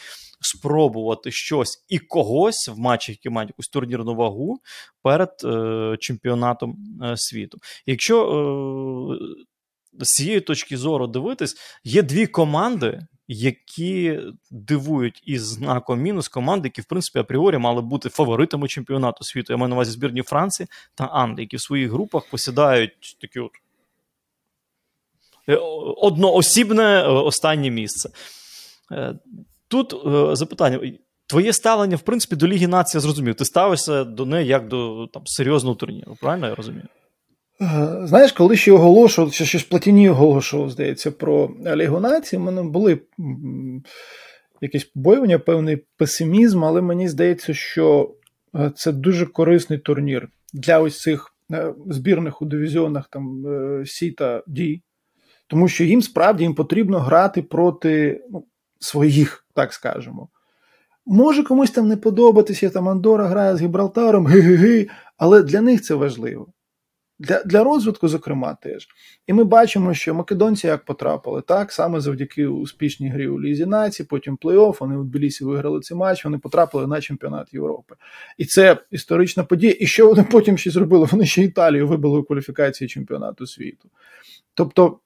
спробувати щось і когось в матчі, які мають якусь турнірну вагу перед чемпіонатом світу. Якщо з цієї точки зору дивитись, є дві команди, які дивують із знаком мінус команди, які, в принципі, апріорі мали бути фаворитами чемпіонату світу. Я маю на увазі збірні Франції та Анди, які в своїх групах посідають такі от е, одноосібне е, останнє місце. Е, тут запитання. Твоє ставлення, в принципі, до Ліги Нації зрозумів. Ти ставишся до неї як до там, серйозного турніру, правильно я розумію? Е, знаєш, коли ще оголошував, ще ж Платіні оголошував, здається, про Лігу нації, в мене були якісь побоювання, певний песимізм, але мені здається, що е, це дуже корисний турнір для ось цих е, збірних у дивізіонах там Сі та Ді, тому що їм справді їм потрібно грати проти ну, своїх, так скажемо. Може комусь там не подобатися, там Андора грає з Гібралтаром, ги-ги-ги, але для них це важливо. Для для розвитку, зокрема, теж. І ми бачимо, що македонці як потрапили, так, саме завдяки успішній грі у Лізі Нації, потім плей-офф, вони у Тбілісі виграли цей матч, вони потрапили на чемпіонат Європи. І це історична подія. І що вони потім ще зробили? Вони ще Італію вибили у кваліфікації чемпіонату світу. Тобто,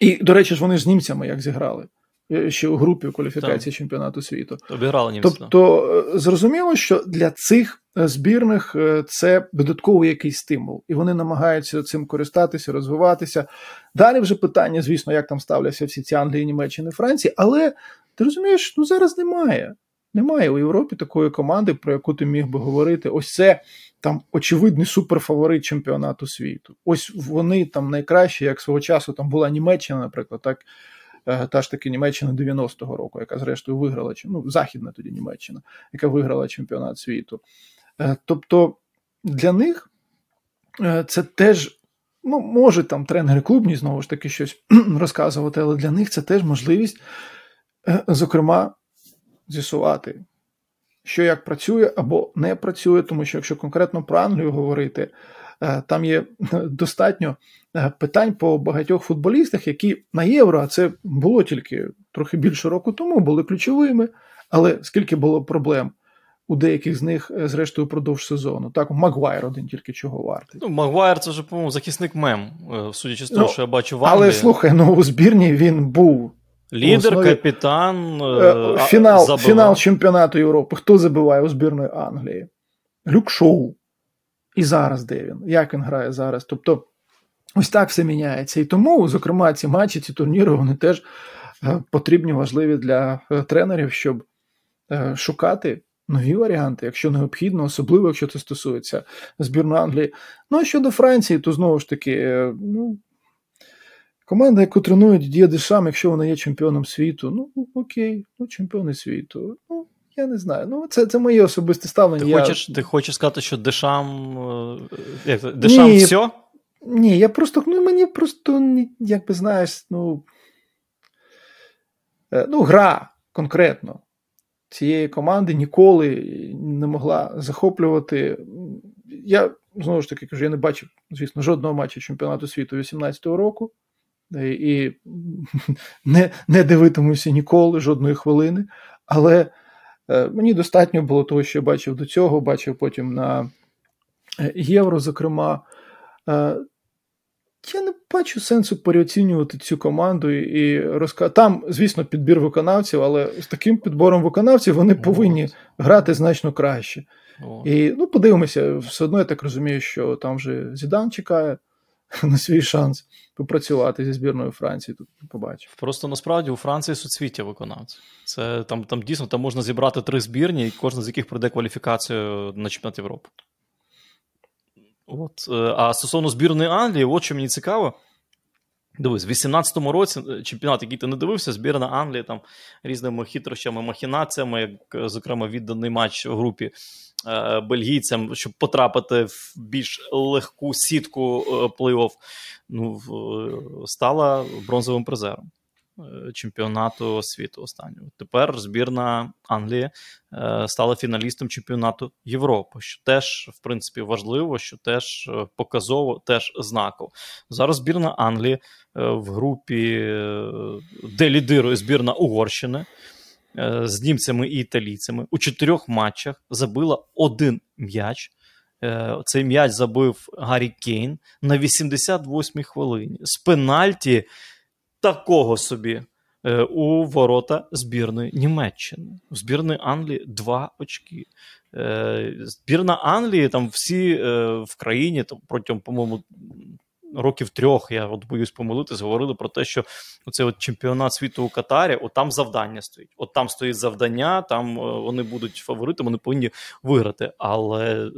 і, до речі ж, вони ж з німцями як зіграли. Е, ще у групі кваліфікації так. чемпіонату світу. Обіграли німці. Тобто е, зрозуміло, що для цих е, збірних це додатковий якийсь стимул, і вони намагаються цим користатися, розвиватися. Далі вже питання, звісно, як там ставляться всі ці Англії, Німеччини, Франції, але ти розумієш, ну зараз немає. Немає у Європі такої команди, про яку ти міг би говорити. Ось це там очевидний суперфаворит чемпіонату світу. Ось вони там найкращі, як свого часу там була Німеччина, наприклад, так та ж таки Німеччина 90-го року, яка зрештою виграла ну, Західна тоді Німеччина, яка виграла чемпіонат світу. Тобто для них це теж. Ну, може там тренери клубні знову ж таки щось розказувати, але для них це теж можливість, зокрема, з'ясувати, що як працює або не працює, тому що якщо конкретно про Англію говорити, е, там є достатньо е, питань по багатьох футболістах, які на євро, а це було тільки трохи більше року тому, були ключовими. Але скільки було проблем у деяких з них, е, зрештою, впродовж сезону. Так, Магуайр один тільки чого вартий. Ну, Магуайр це вже, по-моєму, захисник мем, судячи з того, ну, що я бачу в Англії. Але слухай, ну у збірні він був Лідер, основі... капітан. Е, фінал фінал чемпіонату Європи. Хто забиває у збірної Англії? Люк Шоу. І зараз де він? Як він грає зараз? Тобто, ось так все міняється. І тому, зокрема, ці матчі, ці турніри, вони теж е, потрібні, важливі для е, тренерів, щоб шукати нові варіанти, якщо необхідно, особливо якщо це стосується збірної Англії. Ну а щодо Франції, то знову ж таки, ну. Команда, яку тренують Дія Дешам, якщо вона є чемпіоном світу, ну окей, ну чемпіони світу. Ну, я не знаю. Ну, це це моє особисте ставлення. Ти я... хочеш ти хочеш сказати, що Дешам. Е, як Дешам Ні, все? Ні, я просто, ну мені просто, як би знаєш, ну. Е, ну, гра конкретно цієї команди ніколи не могла захоплювати. Я знову ж таки кажу, я не бачив, звісно, жодного матчу чемпіонату світу 18-го року і не не дивитимуся ніколи, жодної хвилини. Але е, мені достатньо було того, що я бачив до цього, бачив потім на е, євро, зокрема. Е, я не бачу сенсу переоцінювати цю команду і розказати. Там, звісно, підбір виконавців, але з таким підбором виконавців вони повинні грати значно краще. І ну, подивимося, все одно я так розумію, що там вже Зідан чекає. на свій шанс попрацювати зі збірною Франції. Тут побачив. Просто насправді у Франції суцвіття виконавців. Це там там дійсно там можна зібрати три збірні, і кожна з яких пройде кваліфікацію на чемпіонат Європи. От. Е, а стосовно збірної Англії, от що мені цікаво. Дивись, в 18-му році е, чемпіонат, який ти не дивився, збірна Англії там різними хитрощами, махінаціями, як, зокрема, відданий матч в групі Е, бельгійцям, щоб потрапити в більш легку сітку е, плей-офф, ну, стала бронзовим призером. Е, чемпіонату світу останнього. Тепер збірна Англії стала фіналістом чемпіонату Європи, що теж, в принципі, важливо, що теж показово, теж знаково. Зараз збірна Англії в групі, де лідирує збірна Угорщини. Е, з німцями і італійцями у чотирьох матчах забила один м'яч. Е, цей м'яч забив Гаррі Кейн на 88-й хвилині. З пенальті такого собі е, у ворота збірної Німеччини. У збірної Англії два очки. Збірна Англії там всі в країні там протягом, по-моєму, років трьох, я от боюсь помилитись, говорили про те, що оце чемпіонат світу у Катарі, от там завдання стоїть. От там стоїть завдання, там е, вони будуть фаворитами, вони повинні виграти. Але е,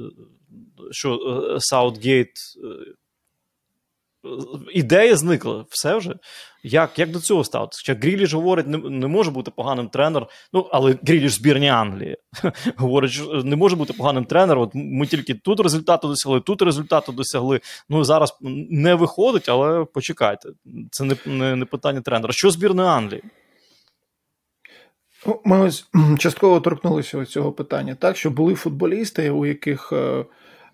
що Саутгейт ідея зникла, все вже. Як як до цього ставитися? Чи Гріліш говорить, не не може бути поганим тренер, ну, але Гріліш збірні Англії. Говорить, що не може бути поганим тренером. От Ми тільки тут результату досягли, тут результату досягли. Ну, зараз не виходить, але почекайте. Це не, не, не питання тренера. Що збірної Англії? Ну, ми ось частково торкнулися цього питання, так що були футболісти, у яких Е,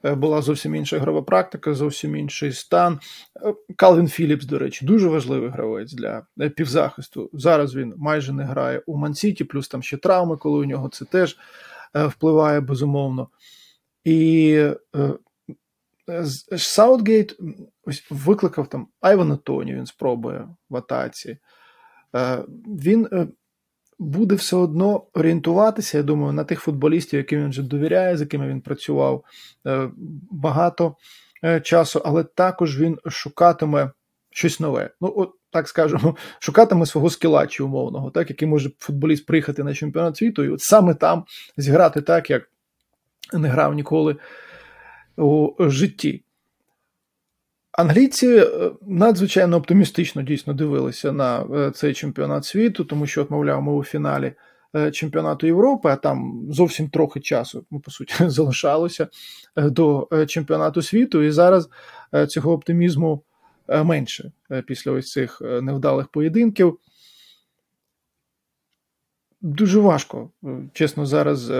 була зовсім інша ігрова практика, зовсім інший стан. Е, Калвін Філіпс, до речі, дуже важливий гравець для е, півзахисту. Зараз він майже не грає у Мансіті, плюс там ще травми, коли у нього це теж впливає безумовно. І Саутгейт викликав там Айвана Тоні, він спробує в атаці. Він буде все одно орієнтуватися, я думаю, на тих футболістів, яким він вже довіряє, з якими він працював е, багато е, часу, але також він шукатиме щось нове. Ну, от так скажемо, шукатиме свого Скіллачі умовного, так, який може футболіст приїхати на чемпіонат світу, і от саме там зіграти так, як не грав ніколи у житті. Англійці е, надзвичайно оптимістично дійсно дивилися на е, цей чемпіонат світу, тому що, от, мовляв, ми у фіналі е, чемпіонату Європи, а там зовсім трохи часу, ну, по суті, залишалося до чемпіонату світу, і зараз цього оптимізму менше після ось цих невдалих поєдинків. Дуже важко, чесно, зараз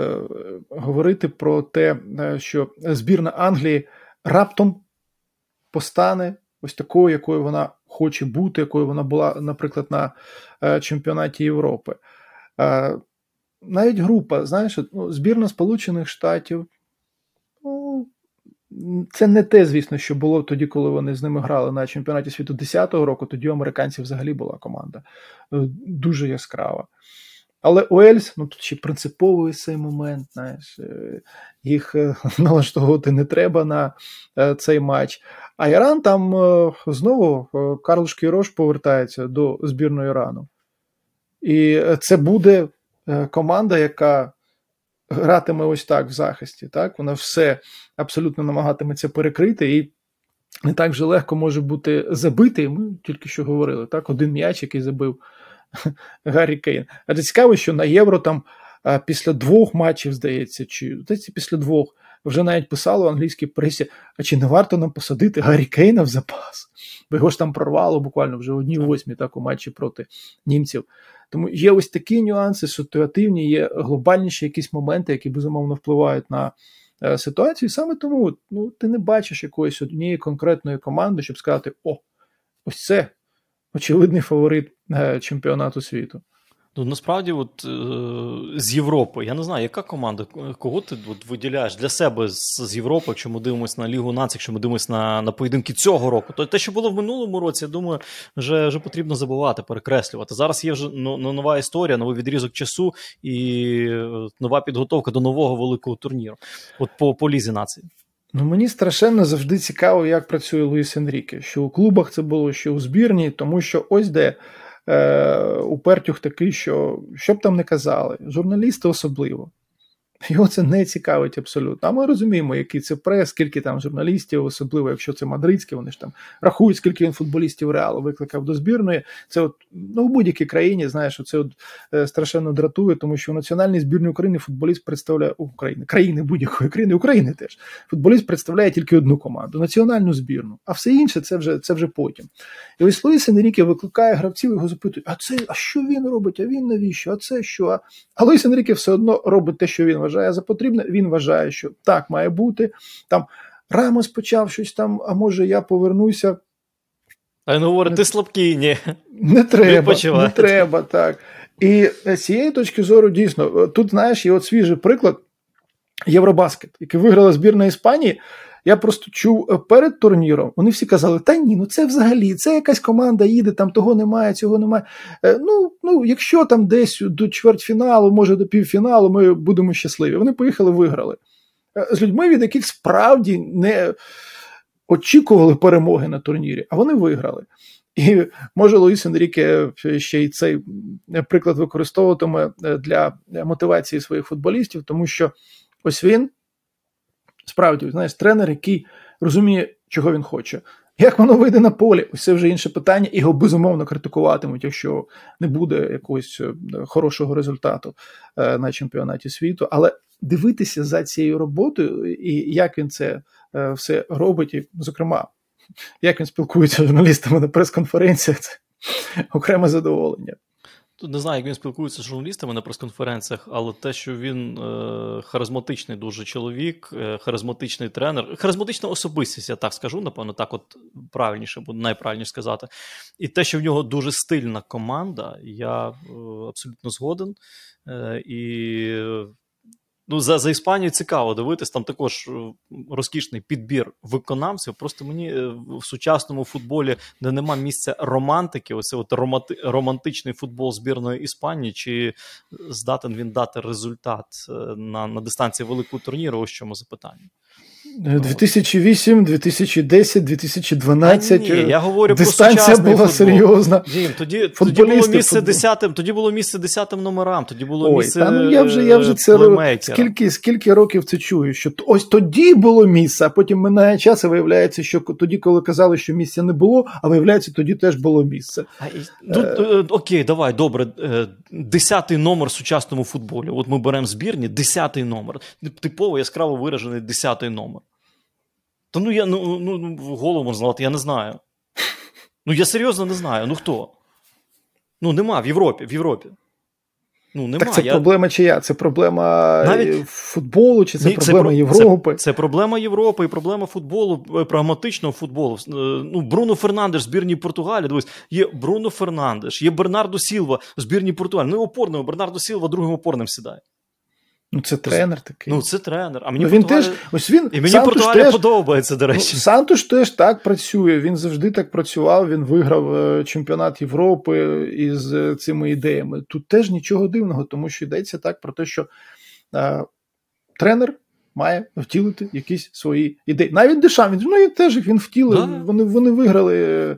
говорити про те, що збірна Англії раптом постане ось такою, якою вона хоче бути, якою вона була, наприклад, на е, чемпіонаті Європи. Е, навіть група, знаєш, ну, збірна Сполучених Штатів. ну, Це не те, звісно, що було тоді, коли вони з ними грали на чемпіонаті світу 10-го року. Тоді у американців взагалі була команда е, дуже яскрава. Але Уельс, ну тут ще принциповий цей момент, знаєш, їх налаштовувати не треба на цей матч. А Іран там е, знову е, Карл Шкірош повертається до збірної Ірану. І це буде е, команда, яка гратиме ось так в захисті. Так? Вона все абсолютно намагатиметься перекрити. І не так вже легко може бути забитий. Ми тільки що говорили, так? один м'яч, який забив Гаррі Кейн. А це цікаво, що на євро там після двох матчів, здається, чи здається, після двох вже навіть писало в англійській пресі, а чи не варто нам посадити Гаррі Кейна в запас? Бо його ж там прорвало буквально вже одній восьмі так у матчі проти німців. Тому є ось такі нюанси, ситуативні, є глобальніші якісь моменти, які безумовно впливають на е, ситуацію. Саме тому ну, ти не бачиш якоїсь однієї конкретної команди, щоб сказати: о, ось це очевидний фаворит е, чемпіонату світу. Ну насправді, от е, з Європи, я не знаю, яка команда, кого ти от, виділяєш для себе з, з Європи, якщо ми дивимося на Лігу націй, якщо ми дивимося на на поєдинки цього року, то те, що було в минулому році, я думаю, вже вже потрібно забувати, перекреслювати. Зараз є вже ну, нова історія, новий відрізок часу і е, нова підготовка до нового великого турніру. От по, по лізі нації. Ну, мені страшенно завжди цікаво, як працює Луїс Енріке. Що у клубах це було, що у збірні, тому що ось де е, упертюх такий, що що б там не казали, журналісти особливо. Його це не цікавить абсолютно. А ми розуміємо, який це прес, скільки там журналістів, особливо, якщо це мадридське, вони ж там рахують, скільки він футболістів реалу викликав до збірної. Це от ну в будь-якій країні, знаєш, це от е, страшенно дратує, тому що в національній збірні України футболіст представляє України, країни будь-якої країни, України теж футболіст представляє тільки одну команду національну збірну, а все інше це вже це вже потім. І ось Луїс Енріке викликає гравців, його запитують: а це а що він робить? А він навіщо? А це що? А Луїс Енріке все одно робить те, що він вважає за потрібне. Він вважає, що так має бути. Там Рамос почав щось там, а може я повернуся. А він говорить, ти слабкий, ні. Не треба, не треба, так. І з цієї точки зору, дійсно, тут, знаєш, є от свіжий приклад Євробаскет, який виграла збірна Іспанії. Я просто чув е, перед турніром, вони всі казали, та ні, ну це взагалі, це якась команда їде, там того немає, цього немає. Е, ну, ну, Якщо там десь до чвертьфіналу, може до півфіналу, ми будемо щасливі. Вони поїхали, виграли. Е, з людьми, від яких справді не очікували перемоги на турнірі, а вони виграли. І може Луїс Енріке ще й цей приклад використовуватиме для мотивації своїх футболістів, тому що ось він справді знаєш, тренер, який розуміє, чого він хоче. Як воно вийде на полі, ось це вже інше питання, і його безумовно критикуватимуть, якщо не буде якогось е, хорошого результату е, на чемпіонаті світу. Але дивитися за цією роботою і як він це е, все робить, і, зокрема, як він спілкується з журналістами на прес-конференціях, це окреме задоволення. Тут не знаю, як він спілкується з журналістами на прес-конференціях, але те, що він е, харизматичний дуже чоловік, е, харизматичний тренер, харизматична особистість, я так скажу, напевно, так от правильніше, буде найправильніше сказати. І те, що в нього дуже стильна команда, я е, абсолютно згоден. Е, і Ну, за за Іспанію цікаво дивитись, там також е, розкішний підбір виконавців. Просто мені е, в сучасному футболі, де нема місця романтики, ось от романти, романтичний футбол збірної Іспанії, чи здатен він дати результат е, на на дистанції великого турніру? Ось чому запитання. 2008, 2010, 2012. А ні, я говорю Дистанція про була футбол. серйозна. Дім, тоді, тоді було місце футбол. десятим, тоді було місце десятим номерам, тоді було Ой, місце та ну я вже, я вже це плеймейкера. скільки, скільки років це чую, що ось тоді було місце, а потім минає час, і виявляється, що тоді, коли казали, що місця не було, а виявляється, тоді теж було місце. А, і- ну, е, окей, давай, добре. е, Десятий номер в сучасному футболі. От ми беремо збірні, десятий номер. Типово яскраво виражений десятий номер. Та ну я ну, ну, ну голову можна знати, я не знаю. Ну я серйозно не знаю. Ну хто? Ну нема в Європі. В Європі. Ну нема. так це я... проблема чия? Це проблема Навіть- е, футболу, чи це Ні, проблема про- Європи? Це, це проблема Європи і проблема футболу, е, прагматичного футболу. Е, Ну, Бруно Фернандеш збірній Португалії. Дивись, є Бруно Фернандеш, є Бернардо Сілва в збірній Португалії. Ну, опорним, Бернардо Сілва другим опорним сідає. Ну це тренер такий. Ну, це тренер. А мені Ну, він Португалія... теж, ось він, І мені Сантуш Португалія теж, подобається, до Ну, речі. Сантуш теж так працює. Він завжди так працював. Він виграв е, чемпіонат Європи із е, цими ідеями. Тут теж нічого дивного, тому що йдеться так про те, що е, тренер має втілити якісь свої ідеї. Навіть Дешам, він ну і теж він втілив. Да. Вони, вони виграли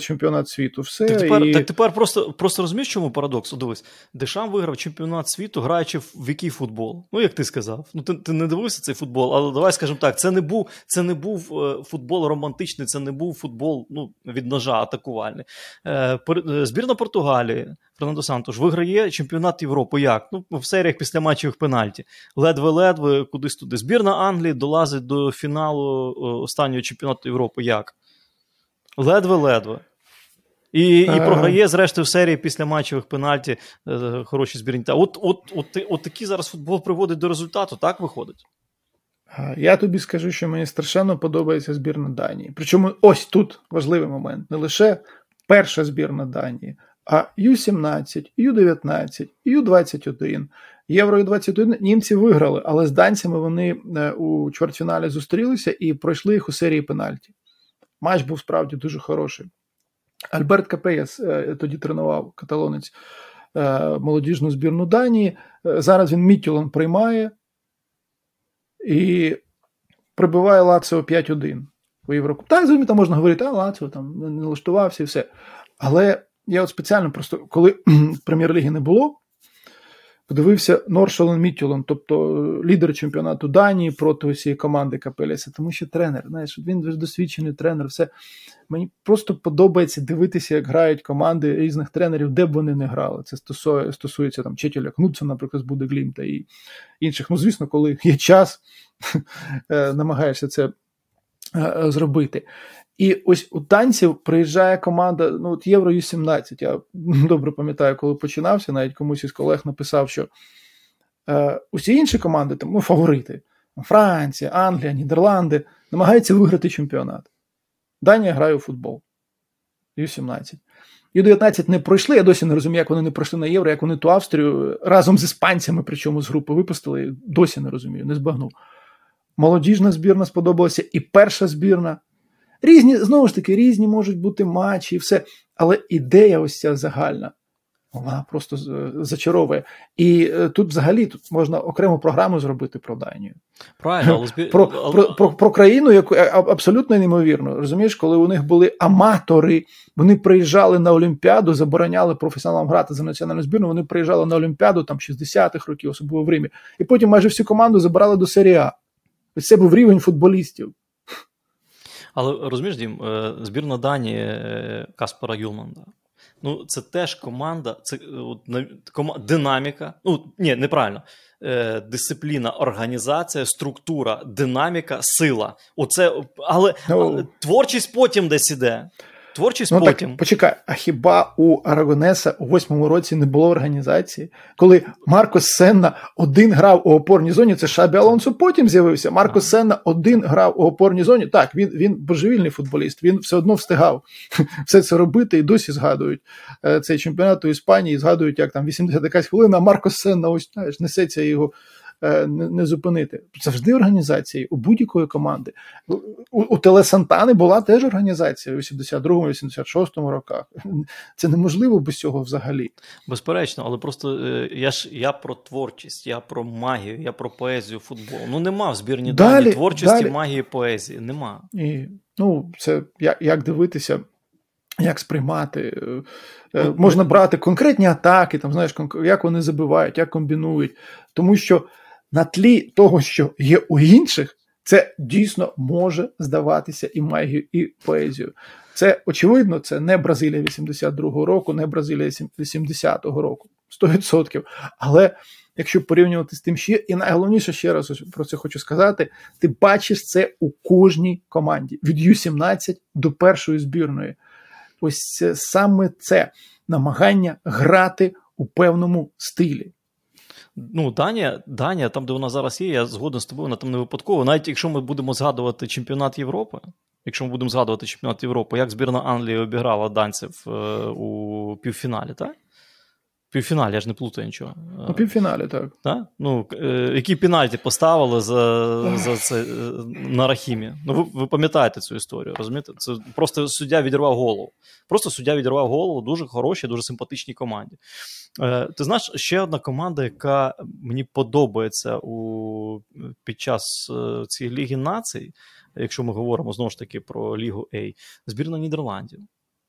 чемпіонат світу. Все Так тепер, і... так тепер просто, просто розумієш, чому парадокс? Дивись, Дешам виграв чемпіонат світу, граючи в який футбол? Ну, як ти сказав. Ну, ти, ти не дивився цей футбол, але давай скажемо так: це не був, це не був е, футбол романтичний, це не був футбол ну, від ножа атакувальний. Е, пер- е, збірна Португалії, Фернандо Сантош, виграє чемпіонат Європи. Як? Ну, в серіях після матчевих пенальті. Ледве-ледве кудись туди. Збірна Англії долазить до фіналу е, останнього чемпіонату Європи. Як? Ледве-ледве. І, і програє, зрештою, в серії післяматчевих пенальті е, хороші збірні. Та От, от, от, от такий зараз футбол приводить до результату, так виходить? Я тобі скажу, що мені страшенно подобається збірна Данії. Причому ось тут важливий момент: не лише перша збірна Данії, а Ю-17, Ю-19, Ю-21, Євро Ю-21 німці виграли, але з данцями вони е, у чвертьфіналі зустрілися і пройшли їх у серії пенальті. Матч був справді дуже хороший. Альберт Капеяс е, тоді тренував каталонець е, молодіжну збірну Данії. Е, Зараз він Мітюлан приймає і прибиває Лаціо 5-1 у Єврокубку. Так, звісно, там можна говорити, а Лаціо там не налаштувався і все. Але я от спеціально просто, коли прем'єр-ліги не було, подивився Норшолен Мітюлен, тобто е, лідер чемпіонату Данії проти усієї команди Капеляса, тому що тренер, знаєш, він досвідчений тренер, все. Мені просто подобається дивитися, як грають команди різних тренерів, де б вони не грали. Це стосує, стосується там Четіля Кнутса, наприклад, з Будеглімта і інших. Ну, звісно, коли є час, е, намагаєшся це е, зробити. І ось у танців приїжджає команда, ну от Євро Ю-17. Я добре пам'ятаю, коли починався, навіть комусь із колег написав, що е, усі інші команди, там, ну, фаворити, Франція, Англія, Нідерланди, намагаються виграти чемпіонат. Данія грає у футбол. Ю-17. Ю-19 не пройшли. Я досі не розумію, як вони не пройшли на євро, як вони ту Австрію разом з іспанцями, причому з групи випустили. Досі не розумію, не збагнув. Молодіжна збірна сподобалася, і перша збірна. Різні, знову ж таки, різні можуть бути матчі і все. Але ідея ось ця загальна, вона просто зачаровує. І е, тут взагалі тут можна окрему програму зробити про Данію. Правильно, але. Про, про, про, про країну, яку абсолютно неймовірно. Розумієш, коли у них були аматори, вони приїжджали на Олімпіаду, забороняли професіоналам грати за національну збірну. Вони приїжджали на Олімпіаду там 60-х років, особливо в Римі. І потім майже всю команду забирали до серії А. Ось це був рівень футболістів. Але розумієш, Дім, е, збірна Данії е, Каспара Юлманда. Ну, це теж команда, це е, кома- динаміка. Ну, ні, неправильно. Е, Дисципліна, організація, структура, динаміка, сила. Оце, але, Ну, але творчість потім десь іде. Творчість Ну потім. так почекай, а хіба у Арагонеса у восьмому році не було організації? Коли Марко Сенна один грав у опорній зоні, це Шабі Алонсо потім з'явився. Марко Сенна один грав у опорній зоні. Так, він він божевільний футболіст, він все одно встигав все це робити і досі згадують е, цей чемпіонат у Іспанії, згадують, як там 80 якась хвилина, а Марко Сенна ось знаєш, несеться його не, не зупинити. Завжди організації у будь-якої команди. У, у Телесантани була теж організація у 82-86 роках. Це неможливо без цього взагалі. Безперечно, але просто е, я ж я про творчість, я про магію, я про поезію футболу. Ну нема в збірні далі, дані творчості, далі. магії, поезії. Нема. І, ну, це як, як дивитися. Як сприймати? Ну, Можна брати конкретні атаки, там знаєш, як вони забивають, як комбінують. Тому що на тлі того, що є у інших, це дійсно може здаватися і магію, і поезію. Це очевидно, це не Бразилія 82-го року, не Бразилія 80-го року, 100%. Але якщо порівнювати з тим, що є, і найголовніше ще раз про це хочу сказати: ти бачиш це у кожній команді від Ю-17 до першої збірної. Ось це, саме це намагання грати у певному стилі. Ну, Данія, Данія, там, де вона зараз є, я згоден з тобою, вона там не випадково. Навіть якщо ми будемо згадувати чемпіонат Європи, якщо ми будемо згадувати чемпіонат Європи, як збірна Англії обіграла данців е, у півфіналі, так? Півфіналі, я ж не плутаю нічого. У півфіналі, так. так? Ну, е, Які пенальті поставили за за це е, на Рахімі? Ну, ви, ви пам'ятаєте цю історію, розумієте? Це просто суддя відірвав голову. Просто суддя відірвав голову дуже хорошій, дуже симпатичній команді. Е, Ти знаєш, ще одна команда, яка мені подобається у, під час цієї Ліги націй, якщо ми говоримо знову ж таки про Лігу А, збірна Нідерландів.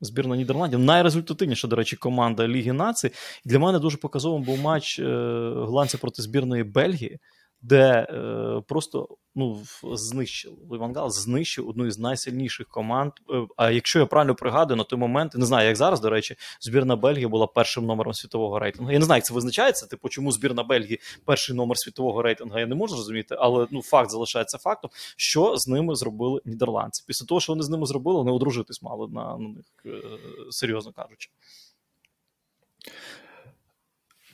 Збірна Нідерландів найрезультативніша, до речі, команда Ліги націй. Для мене дуже показовим був матч е, голландців проти збірної Бельгії, де е, просто ну, знищив Левангал знищив одну із найсильніших команд. Е, а якщо я правильно пригадую, на той момент не знаю, як зараз, до речі, збірна Бельгії була першим номером світового рейтингу. Я не знаю, як це визначається. Типу, чому збірна Бельгії перший номер світового рейтингу, я не можу зрозуміти, але ну факт залишається фактом, що з ними зробили нідерландці. Після того, що вони з ними зробили, вони одружитись мали на, на них, е, серйозно кажучи.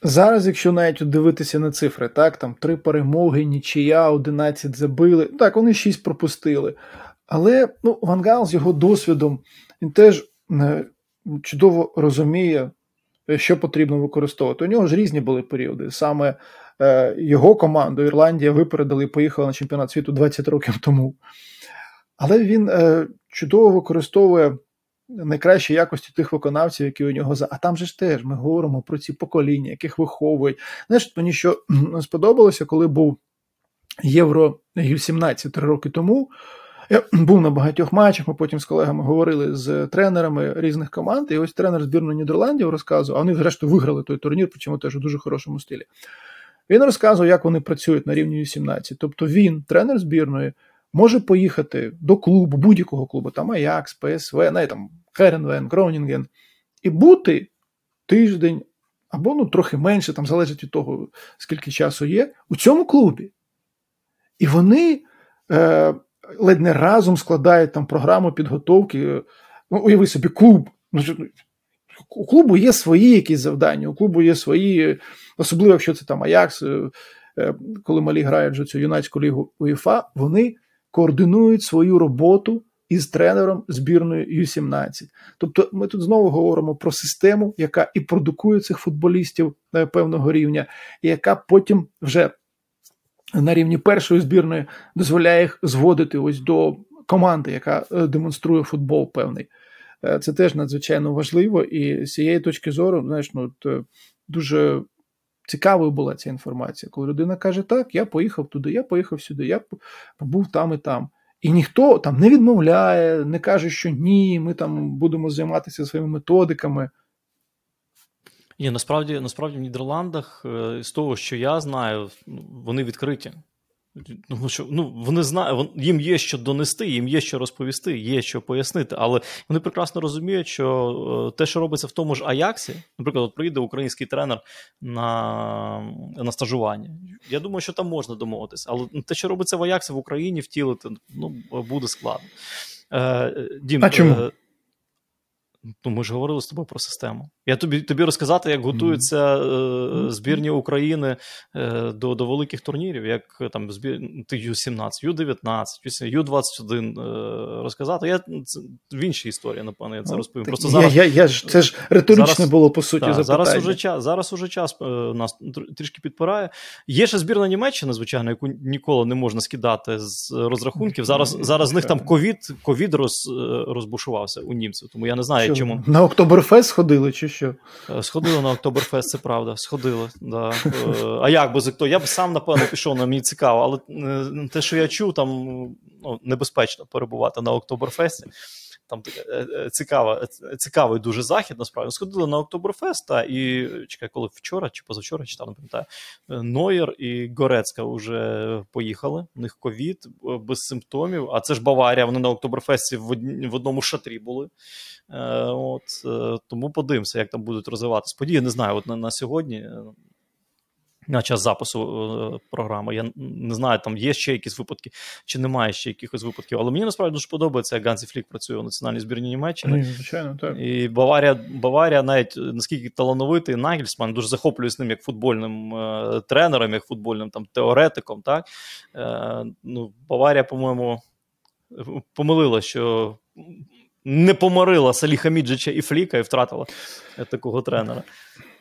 Зараз, якщо навіть дивитися на цифри, так, там три перемоги, нічия, 11 забили, так, вони 6 пропустили. Але ну, Вангал з його досвідом він теж е, чудово розуміє, що потрібно використовувати. У нього ж різні були періоди. Саме е, його команду Ірландія випередили і поїхала на чемпіонат світу 20 років тому. Але він е, чудово використовує найкращі якості тих виконавців, які у нього за. А там же ж теж ми говоримо про ці покоління, яких виховують. Знаєш, мені що сподобалося, коли був Євро Ю-17 три роки тому. Я був на багатьох матчах, ми потім з колегами говорили з тренерами різних команд. І ось тренер збірної Нідерландів розказував, а вони, зрештою, виграли той турнір, причому теж у дуже хорошому стилі. Він розказував, як вони працюють на рівні Ю-17. Тобто він, тренер збірної, може поїхати до клубу, будь-якого клубу, там Аякс, ПСВ, не, там, Херенвен, Гронінген, і бути тиждень або ну, трохи менше, там залежить від того, скільки часу є, у цьому клубі. І вони е, ледь не разом складають там програму підготовки. Ну, Уяви собі, клуб. Ну, у клубу є свої якісь завдання, у клубу є свої, особливо якщо це там Аякс, е, коли малі грають вже цю юнацьку лігу УЄФА, вони координують свою роботу із тренером збірної Ю-17. Тобто ми тут знову говоримо про систему, яка і продукує цих футболістів певного рівня, і яка потім вже на рівні першої збірної дозволяє їх зводити ось до команди, яка демонструє футбол певний. Це теж надзвичайно важливо, і з цієї точки зору, знаєш, ну дуже цікавою була ця інформація. Коли людина каже, так, я поїхав туди, я поїхав сюди, я побув там і там. І ніхто там не відмовляє, не каже, що ні, ми там будемо займатися своїми методиками. Ні, насправді, насправді в Нідерландах, з того, що я знаю, вони відкриті. Ну, що, ну, Вони знають, їм є що донести, їм є що розповісти, є що пояснити, але вони прекрасно розуміють, що те, що робиться в тому ж Аяксі, наприклад, от приїде український тренер на на стажування. Я думаю, що там можна домовитися, але те, що робиться в Аяксі в Україні, втілити ну, буде складно. Е, Дім, а чому? Е, Ну, ми ж говорили з тобою про систему. Я тобі тобі розказати, як готуються mm. е, збірні України е, до до великих турнірів, як там збір Ю-17, Ю-19, Ю-21 е, розказати. Я це в іншій історії, напевно, я це розповім. Просто зараз я, я, я ж це ж риторичне зараз, було по суті. Та. Зараз уже час. Зараз уже час е, нас трішки підпирає. Є ще збірна Німеччини, звичайно, яку ніколи не можна скидати з розрахунків. Зараз зараз з них там ковід ковід роз, е, розбушувався у німців, тому я не знаю чому на Октоберфест сходили, чи що? Е, сходили на Октоберфест, це правда. Сходили. Да. Е, а як би хто? Я б сам, напевно, пішов, на мені цікаво, але е, те, що я чув, там ну, небезпечно перебувати на Октоберфесті. Там цікава, цікавий дуже захід, насправді. Сходили на Октоберфест, та, і чекай, коли вчора чи позавчора читав, не пам'ятаю, Нойер і Горецька вже поїхали. У них ковід без симптомів. А це ж Баварія, вони на Октоберфесті в одному шатрі були. Е, от, е, Тому подивимося, як там будуть розвиватися події. Не знаю, от на, на сьогодні. Е, на час запису програми. Я не знаю, там є ще якісь випадки, чи немає ще якихось випадків. Але мені насправді дуже подобається, як Ганзі Флік працює у національній збірні Німеччини. Звичайно, так. І Баварія, Баварія, навіть наскільки талановитий Нагельсман, дуже захоплююсь ним як футбольним е, тренером, як футбольним там теоретиком. Так? Е, ну, Баварія, по-моєму, помилила, що не поморила Саліха Міджича і Фліка і втратила такого тренера.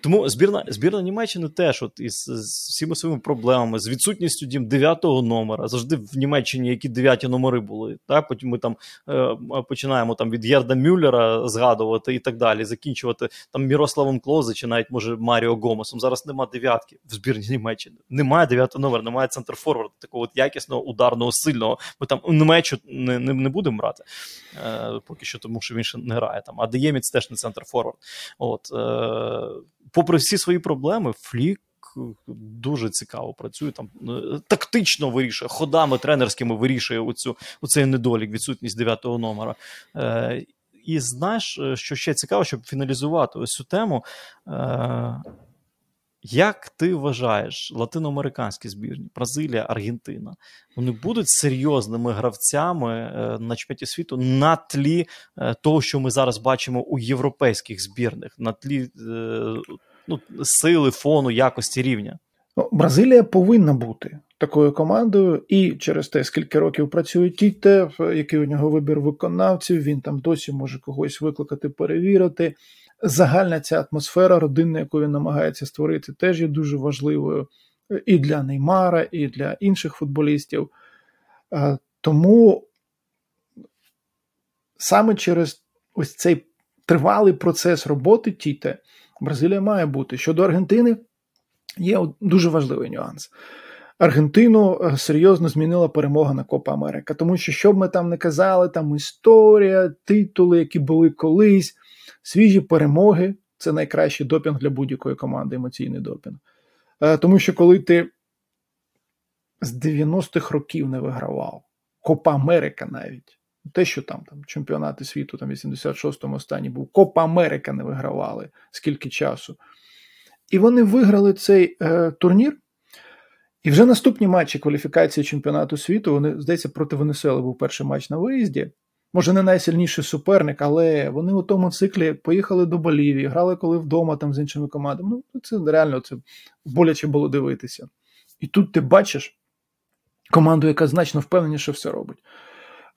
Тому збірна збірна Німеччини теж от із з всіма своїми проблемами, з відсутністю дім дев'ятого номера. Завжди в Німеччині які дев'яті номери були. Так? Потім ми там е, починаємо там від Єрда Мюллера згадувати і так далі, закінчувати там Мірославом Клозе чи навіть може Маріо Гомесом. Зараз нема дев'ятки в збірні Німеччини. Немає дев'ятого номера, немає центр форварда, такого от якісного, ударного, сильного. Ми там Німеччину не, не, не будемо брати е, поки що, тому що він ще не грає там. А Деєміц теж не центр форвард. От, е, попри всі свої проблеми, Флік. Дуже цікаво працює там е, тактично вирішує, ходами тренерськими вирішує оцю, оцей недолік, відсутність дев'ятого номера. Е, І знаєш, е, що ще цікаво, щоб фіналізувати ось цю тему. Е, Як ти вважаєш, латиноамериканські збірні, Бразилія, Аргентина, вони будуть серйозними гравцями е, на чемпіонаті світу на тлі е, того, що ми зараз бачимо у європейських збірних, на тлі е, ну, сили, фону, якості рівня. Ну, Бразилія повинна бути такою командою, і через те, скільки років працює Тіте, який у нього вибір виконавців, він там досі може когось викликати, перевірити. Загальна ця атмосфера родинна, яку він намагається створити, теж є дуже важливою і для Неймара, і для інших футболістів. Тому саме через ось цей тривалий процес роботи Тіте Бразилія має бути. Щодо Аргентини, є дуже важливий нюанс. Аргентину е, серйозно змінила перемога на Копа Америка, тому що, що б ми там не казали, там історія, титули, які були колись, свіжі перемоги це найкращий допінг для будь-якої команди, емоційний допінг. Е, тому що коли ти з 90-х років не вигравав, Копа Америка навіть. Те, що там там чемпіонати світу, там 86-му останній був, Копа Америка не вигравали скільки часу. І вони виграли цей е, турнір. І вже наступні матчі кваліфікації чемпіонату світу, вони, здається, проти Венесуели був перший матч на виїзді. Може, не найсильніший суперник, але вони у тому циклі поїхали до Болівії, грали коли вдома там з іншими командами. Ну, це реально це боляче було дивитися. І тут ти бачиш команду, яка значно впевненіше все робить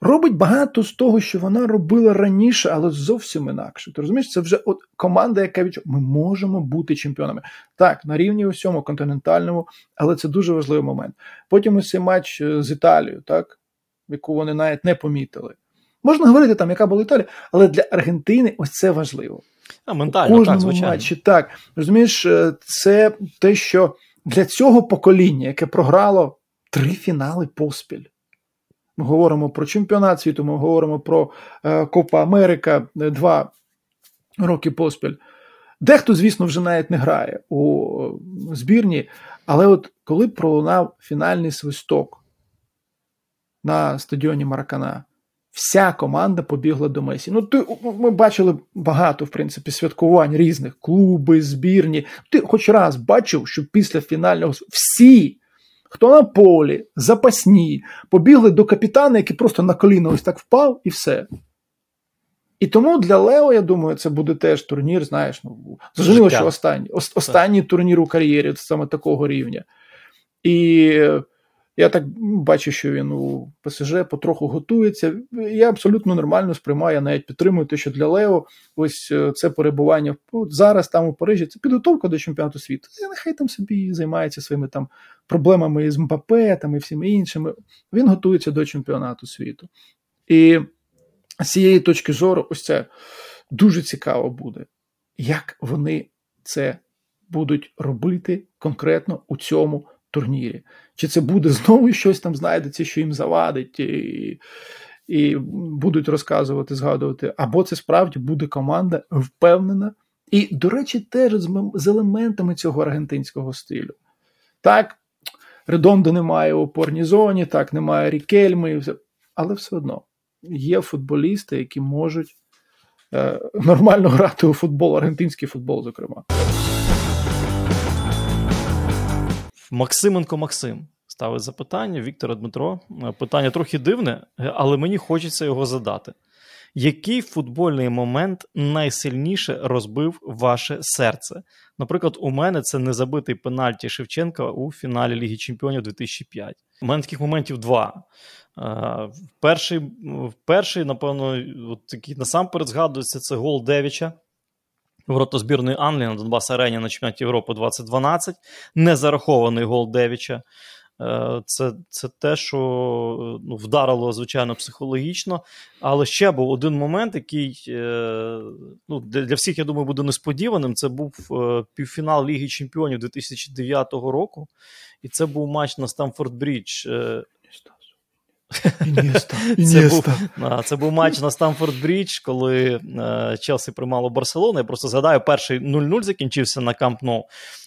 робить багато з того, що вона робила раніше, але зовсім інакше. Ти розумієш, це вже от команда, яка відчув, ми можемо бути чемпіонами. Так, на рівні усьому континентальному, але це дуже важливий момент. Потім цей матч е, з Італією, так, яку вони навіть не помітили. Можна говорити там, яка була Італія, але для Аргентини ось це важливо. А, ментально, так, звичайно. матчі так. Розумієш, е, це те, що для цього покоління, яке програло три фінали поспіль. Ми говоримо про чемпіонат світу, ми говоримо про е, Копа Америка е, два роки поспіль. Дехто, звісно, вже навіть не грає у збірні, але от коли пролунав фінальний свисток на стадіоні Маракана, вся команда побігла до Месі. Ну, ти, ми бачили багато, в принципі, святкувань різних клуби, збірні. Ти хоч раз бачив, що після фінального всі хто на полі, запасні, побігли до капітана, який просто на коліна ось так впав, і все. І тому для Лео, я думаю, це буде теж турнір, знаєш, ну зрозуміло, що останній останній турнір у кар'єрі саме такого рівня. І я так бачу, що він у ПСЖ потроху готується. Я абсолютно нормально сприймаю, я навіть підтримую те, що для Лео ось е, це перебування зараз там у Парижі. Це підготовка до чемпіонату світу. І нехай там собі займається своїми там проблемами з МПП там, і всіми іншими. Він готується до чемпіонату світу. І з цієї точки зору, ось це дуже цікаво буде, як вони це будуть робити конкретно у цьому турнірі. Чи це буде знову щось там знайдеться, що їм завадить, і і будуть розказувати, згадувати, або це справді буде команда впевнена. І, до речі, теж з, елементами цього аргентинського стилю. Так, Редондо немає у опорній зоні, так, немає Рікельми, але все одно є футболісти, які можуть е, нормально грати у футбол, аргентинський футбол, зокрема. Максименко Максим ставить запитання. Віктора Дмитро. Е, питання трохи дивне, але мені хочеться його задати. Який футбольний момент найсильніше розбив ваше серце? Наприклад, у мене це незабитий пенальті Шевченка у фіналі Ліги Чемпіонів 2005. У мене таких моментів два. Е, перший, перший напевно, от такий насамперед згадується це гол Девіча Ворота збірної Англії на Донбас Арені на чемпіонаті Європи 2012. Незарахований гол Девіча. Е, це це те, що ну, вдарило, звичайно, психологічно. Але ще був один момент, який е, ну, для всіх, я думаю, буде несподіваним. Це був е, півфінал Ліги Чемпіонів 2009 року. І це був матч на Стамфорд Брідж. Іньєста, Це був це був матч на Стамфорд Брідж, коли е, Челсі приймало Барселону. Я просто згадаю, перший 0-0 закінчився на Камп Ноу.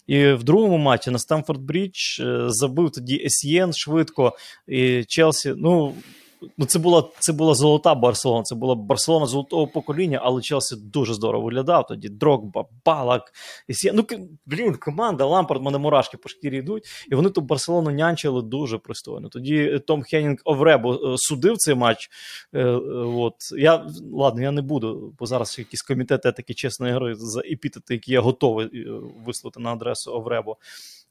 І в другому матчі на Стамфорд Брідж е, забив тоді Есієн швидко. І Челсі, ну ну, це була це була золота Барселона. Це була Барселона золотого покоління, але Челсі дуже здорово виглядав. Тоді Дрогба, Балак. І Ну, блін, команда Лампард, мене мурашки по шкірі йдуть. І вони ту Барселону нянчили дуже пристойно. Тоді Том Хеннінг Овребо е, судив цей матч. Е, е, от. Я, Ладно, я не буду, бо зараз якісь комітети такі чесної гри за епітети, які я готовий вислати на адресу Овребо.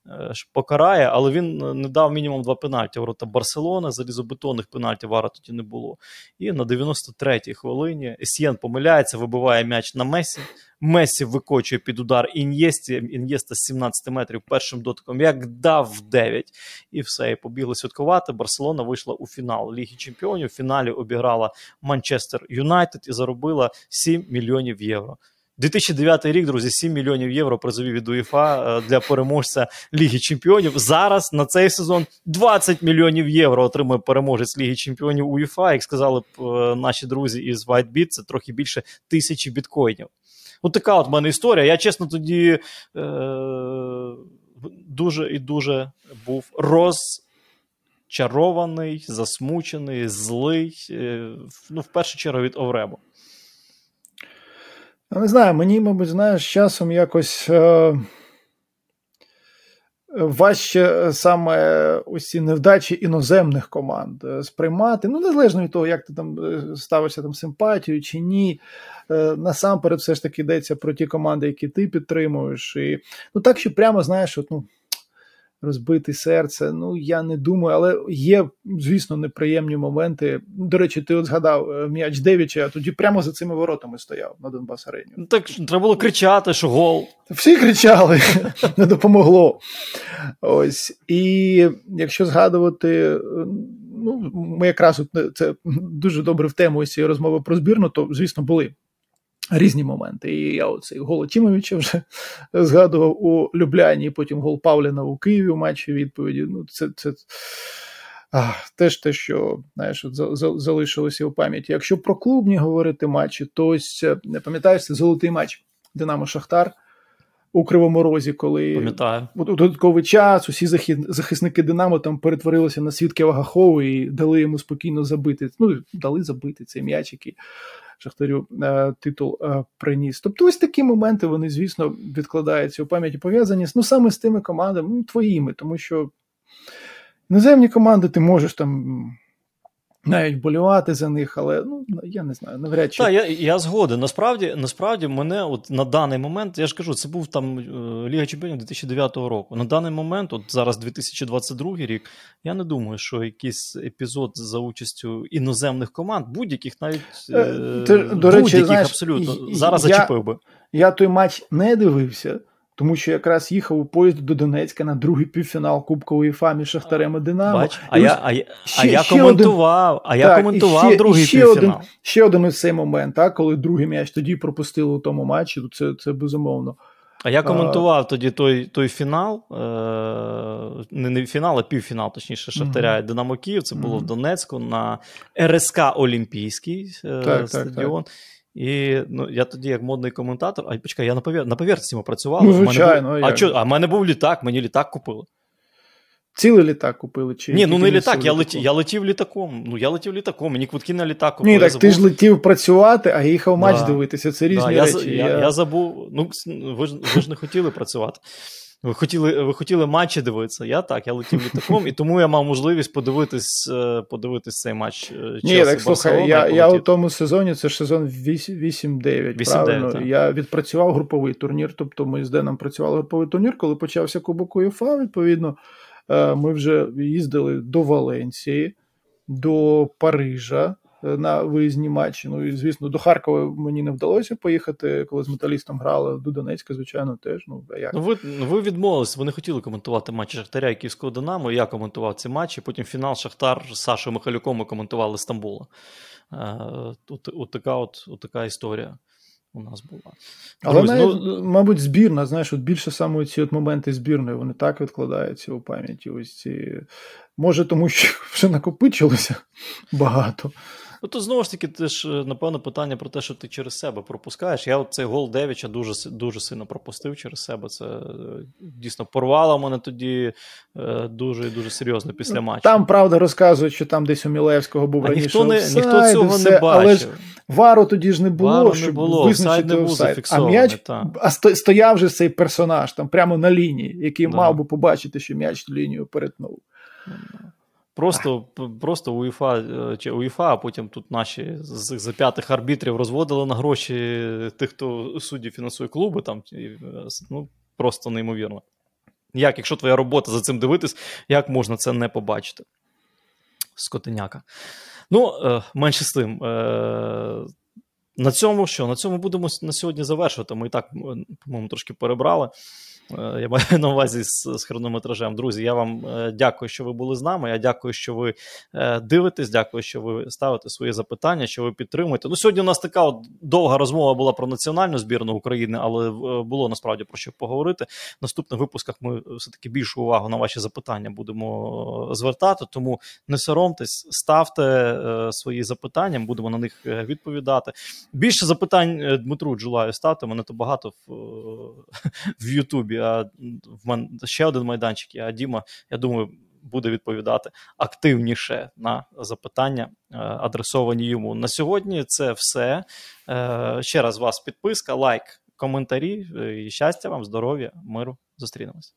Е, покарає, але він е, не дав мінімум два пенальті. Ворота Барселони, залізобетонних пенальтів вара тоді не було. І на 93-й хвилині Есьєн помиляється, вибиває м'яч на Месі. Месі викочує під удар Ін'єсті. Ін'єста з 17 метрів першим дотиком, як дав в 9. І все, і побігли святкувати. Барселона вийшла у фінал Ліги Чемпіонів. В фіналі обіграла Манчестер Юнайтед і заробила 7 мільйонів євро. 2009 рік, друзі, 7 мільйонів євро призові від УЄФА е, для переможця Ліги Чемпіонів. Зараз на цей сезон 20 мільйонів євро отримує переможець Ліги Чемпіонів УЄФА. Як сказали б е, наші друзі із WhiteBit, це трохи більше тисячі біткоїнів. От така от в мене історія. Я чесно тоді е- дуже і дуже був розчарований, засмучений, злий. Е- ну, в першу чергу від Овребо. Ну, не знаю, мені, мабуть, знаєш, з часом якось е, важче саме усі невдачі іноземних команд е, сприймати. Ну, незалежно від того, як ти там е, ставишся там симпатію чи ні. Е, насамперед, все ж таки йдеться про ті команди, які ти підтримуєш. І, Ну так, що прямо знаєш, от, ну розбити серце. Ну я не думаю, але є, звісно, неприємні моменти. До речі, ти от згадав е, м'яч Девіча, а тоді прямо за цими воротами стояв на Донбас Арені. Ну, так треба було кричати, що гол. Всі кричали, не допомогло. Ось. І якщо згадувати. Ну, ми якраз це дуже добре в тему цієї розмови про збірну, то звісно були Різні моменти. І я оцей гол Тімовича вже згадував у Любляні, потім гол Павліна у Києві у матчі відповіді. Ну, це це а, теж те, що знаєш, залишилося у пам'яті. Якщо про клубні говорити матчі, то ось не пам'ятаєш, це золотий матч Динамо Шахтар у Кривому Розі, коли Пам'ятаю. у додатковий час усі захисники Динамо там перетворилися на свідки Вагахову і дали йому спокійно забити. Ну, дали забити цей м'яч, який Шахтарю е, титул е, приніс. Тобто, ось такі моменти вони, звісно, відкладаються у пам'яті пов'язані ну, саме з тими командами, ну, твоїми, тому що іноземні команди ти можеш там навіть болювати за них, але ну я не знаю, навряд чи. Так, я я згоден. Насправді, насправді, мене от на даний момент, я ж кажу, це був там е, Ліга Чемпіонів 2009 року. На даний момент, от зараз 2022 рік, я не думаю, що якийсь епізод за участю іноземних команд, будь-яких навіть е, Ти, до речі, знаєш, абсолютно зараз я, зачепив би. Я той матч не дивився тому що якраз їхав у поїзд до Донецька на другий півфінал Кубка УЄФА між Шахтарем і Динамо. Бач, а, я, а, ще, а я коментував, один, а я так, коментував ще, другий ще півфінал. Один, ще один із цей момент, так, коли другий м'яч тоді пропустили у тому матчі, то це, це безумовно. А я коментував а, тоді той той фінал, е, не не фінал, а півфінал, точніше, Шахтаря mm-hmm. і Динамо Київ. Це було mm-hmm. в Донецьку на РСК Олімпійський е, так, стадіон. Так, так. І ну, я тоді, як модний коментатор, а почекай, я на повер... на поверхні працював. Ну, звичайно. Був... А що, а в мене був літак, мені літак купили. Цілий літак купили? Чи Ні, ну не літак, я летів, я летів літаком. Ну, я летів літаком, мені квитки на літак купили. Ні, так забув. ти ж летів працювати, а їхав да. матч дивитися. Це різні да, речі. Я, я, я забув. Ну, ви ж ви ж не хотіли працювати. Ви хотіли ви хотіли матчі дивитися. Я так, я летів літаком, і тому я мав можливість подивитись е, подивитись цей матч. Ні, так слухай, я я у тому сезоні, це ж сезон 8-9. правильно? Так. Я відпрацював груповий турнір, тобто ми з Деном працювали груповий турнір, коли почався Кубок УЄФА, відповідно, е, ми вже їздили до Валенції, до Парижа. Е, на виїзні матчі. Ну і звісно, до Харкова мені не вдалося поїхати, коли з металістом грали. До Донецька, звичайно, теж. Ну а як? Ну, ви ну, ви відмовились, ви не хотіли коментувати матчі Шахтаря і Київського Динамо. Я коментував ці матчі. Потім фінал Шахтар з Сашою Михайлюком ми коментували Стамбула. Е, от, от, така от, от така історія у нас була. Але, Друзі, навіть, ну... мабуть, збірна, знаєш, от більше саме ці от моменти збірної, вони так відкладаються у пам'яті. Ось ці... Може, тому що вже накопичилося багато. Ну, тут знову ж таки, ти ж, е, напевно, питання про те, що ти через себе пропускаєш. Я от цей гол Девіча дуже дуже сильно пропустив через себе. Це е, дійсно порвало мене тоді е, дуже і дуже серйозно після ну, матчу. Там, правда, розказують, що там десь у Мілевського був а раніше. Ніхто не, офсайд, ніхто цього все, не бачив. Але ж вару тоді ж не було, вару щоб не було, визначити не був офсайд. А м'яч, та. а стояв же цей персонаж там прямо на лінії, який да. мав би побачити, що м'яч лінію перетнув. Просто просто УЄФА чи УЄФА, а потім тут наші з, з п'ятих арбітрів розводили на гроші тих, хто судді фінансує клуби. Там ну просто неймовірно. Як, якщо твоя робота за цим дивитись, як можна це не побачити? Скотиняка. Ну, е, менше з тим. Е, на цьому що? На цьому будемо на сьогодні завершувати. Ми і так, по-моєму, трошки перебрали. Е, я маю на увазі з, з хронометражем. Друзі, я вам е, дякую, що ви були з нами. Я дякую, що ви е, дивитесь. Дякую, що ви ставите свої запитання, що ви підтримуєте. Ну, сьогодні у нас така от довга розмова була про національну збірну України, але було насправді про що поговорити. В наступних випусках ми все-таки більшу увагу на ваші запитання будемо звертати. Тому не соромтесь, ставте свої запитання, будемо на них відповідати. Більше запитань Дмитру Джулаю ставте. Мене то багато в, в Ютубі а в мене ще один майданчик. А Діма, я думаю, буде відповідати активніше на запитання, е, адресовані йому. На сьогодні це все. Е, ще раз вас підписка, лайк, коментарі. Е, і щастя вам, здоров'я, миру. Зустрінемось.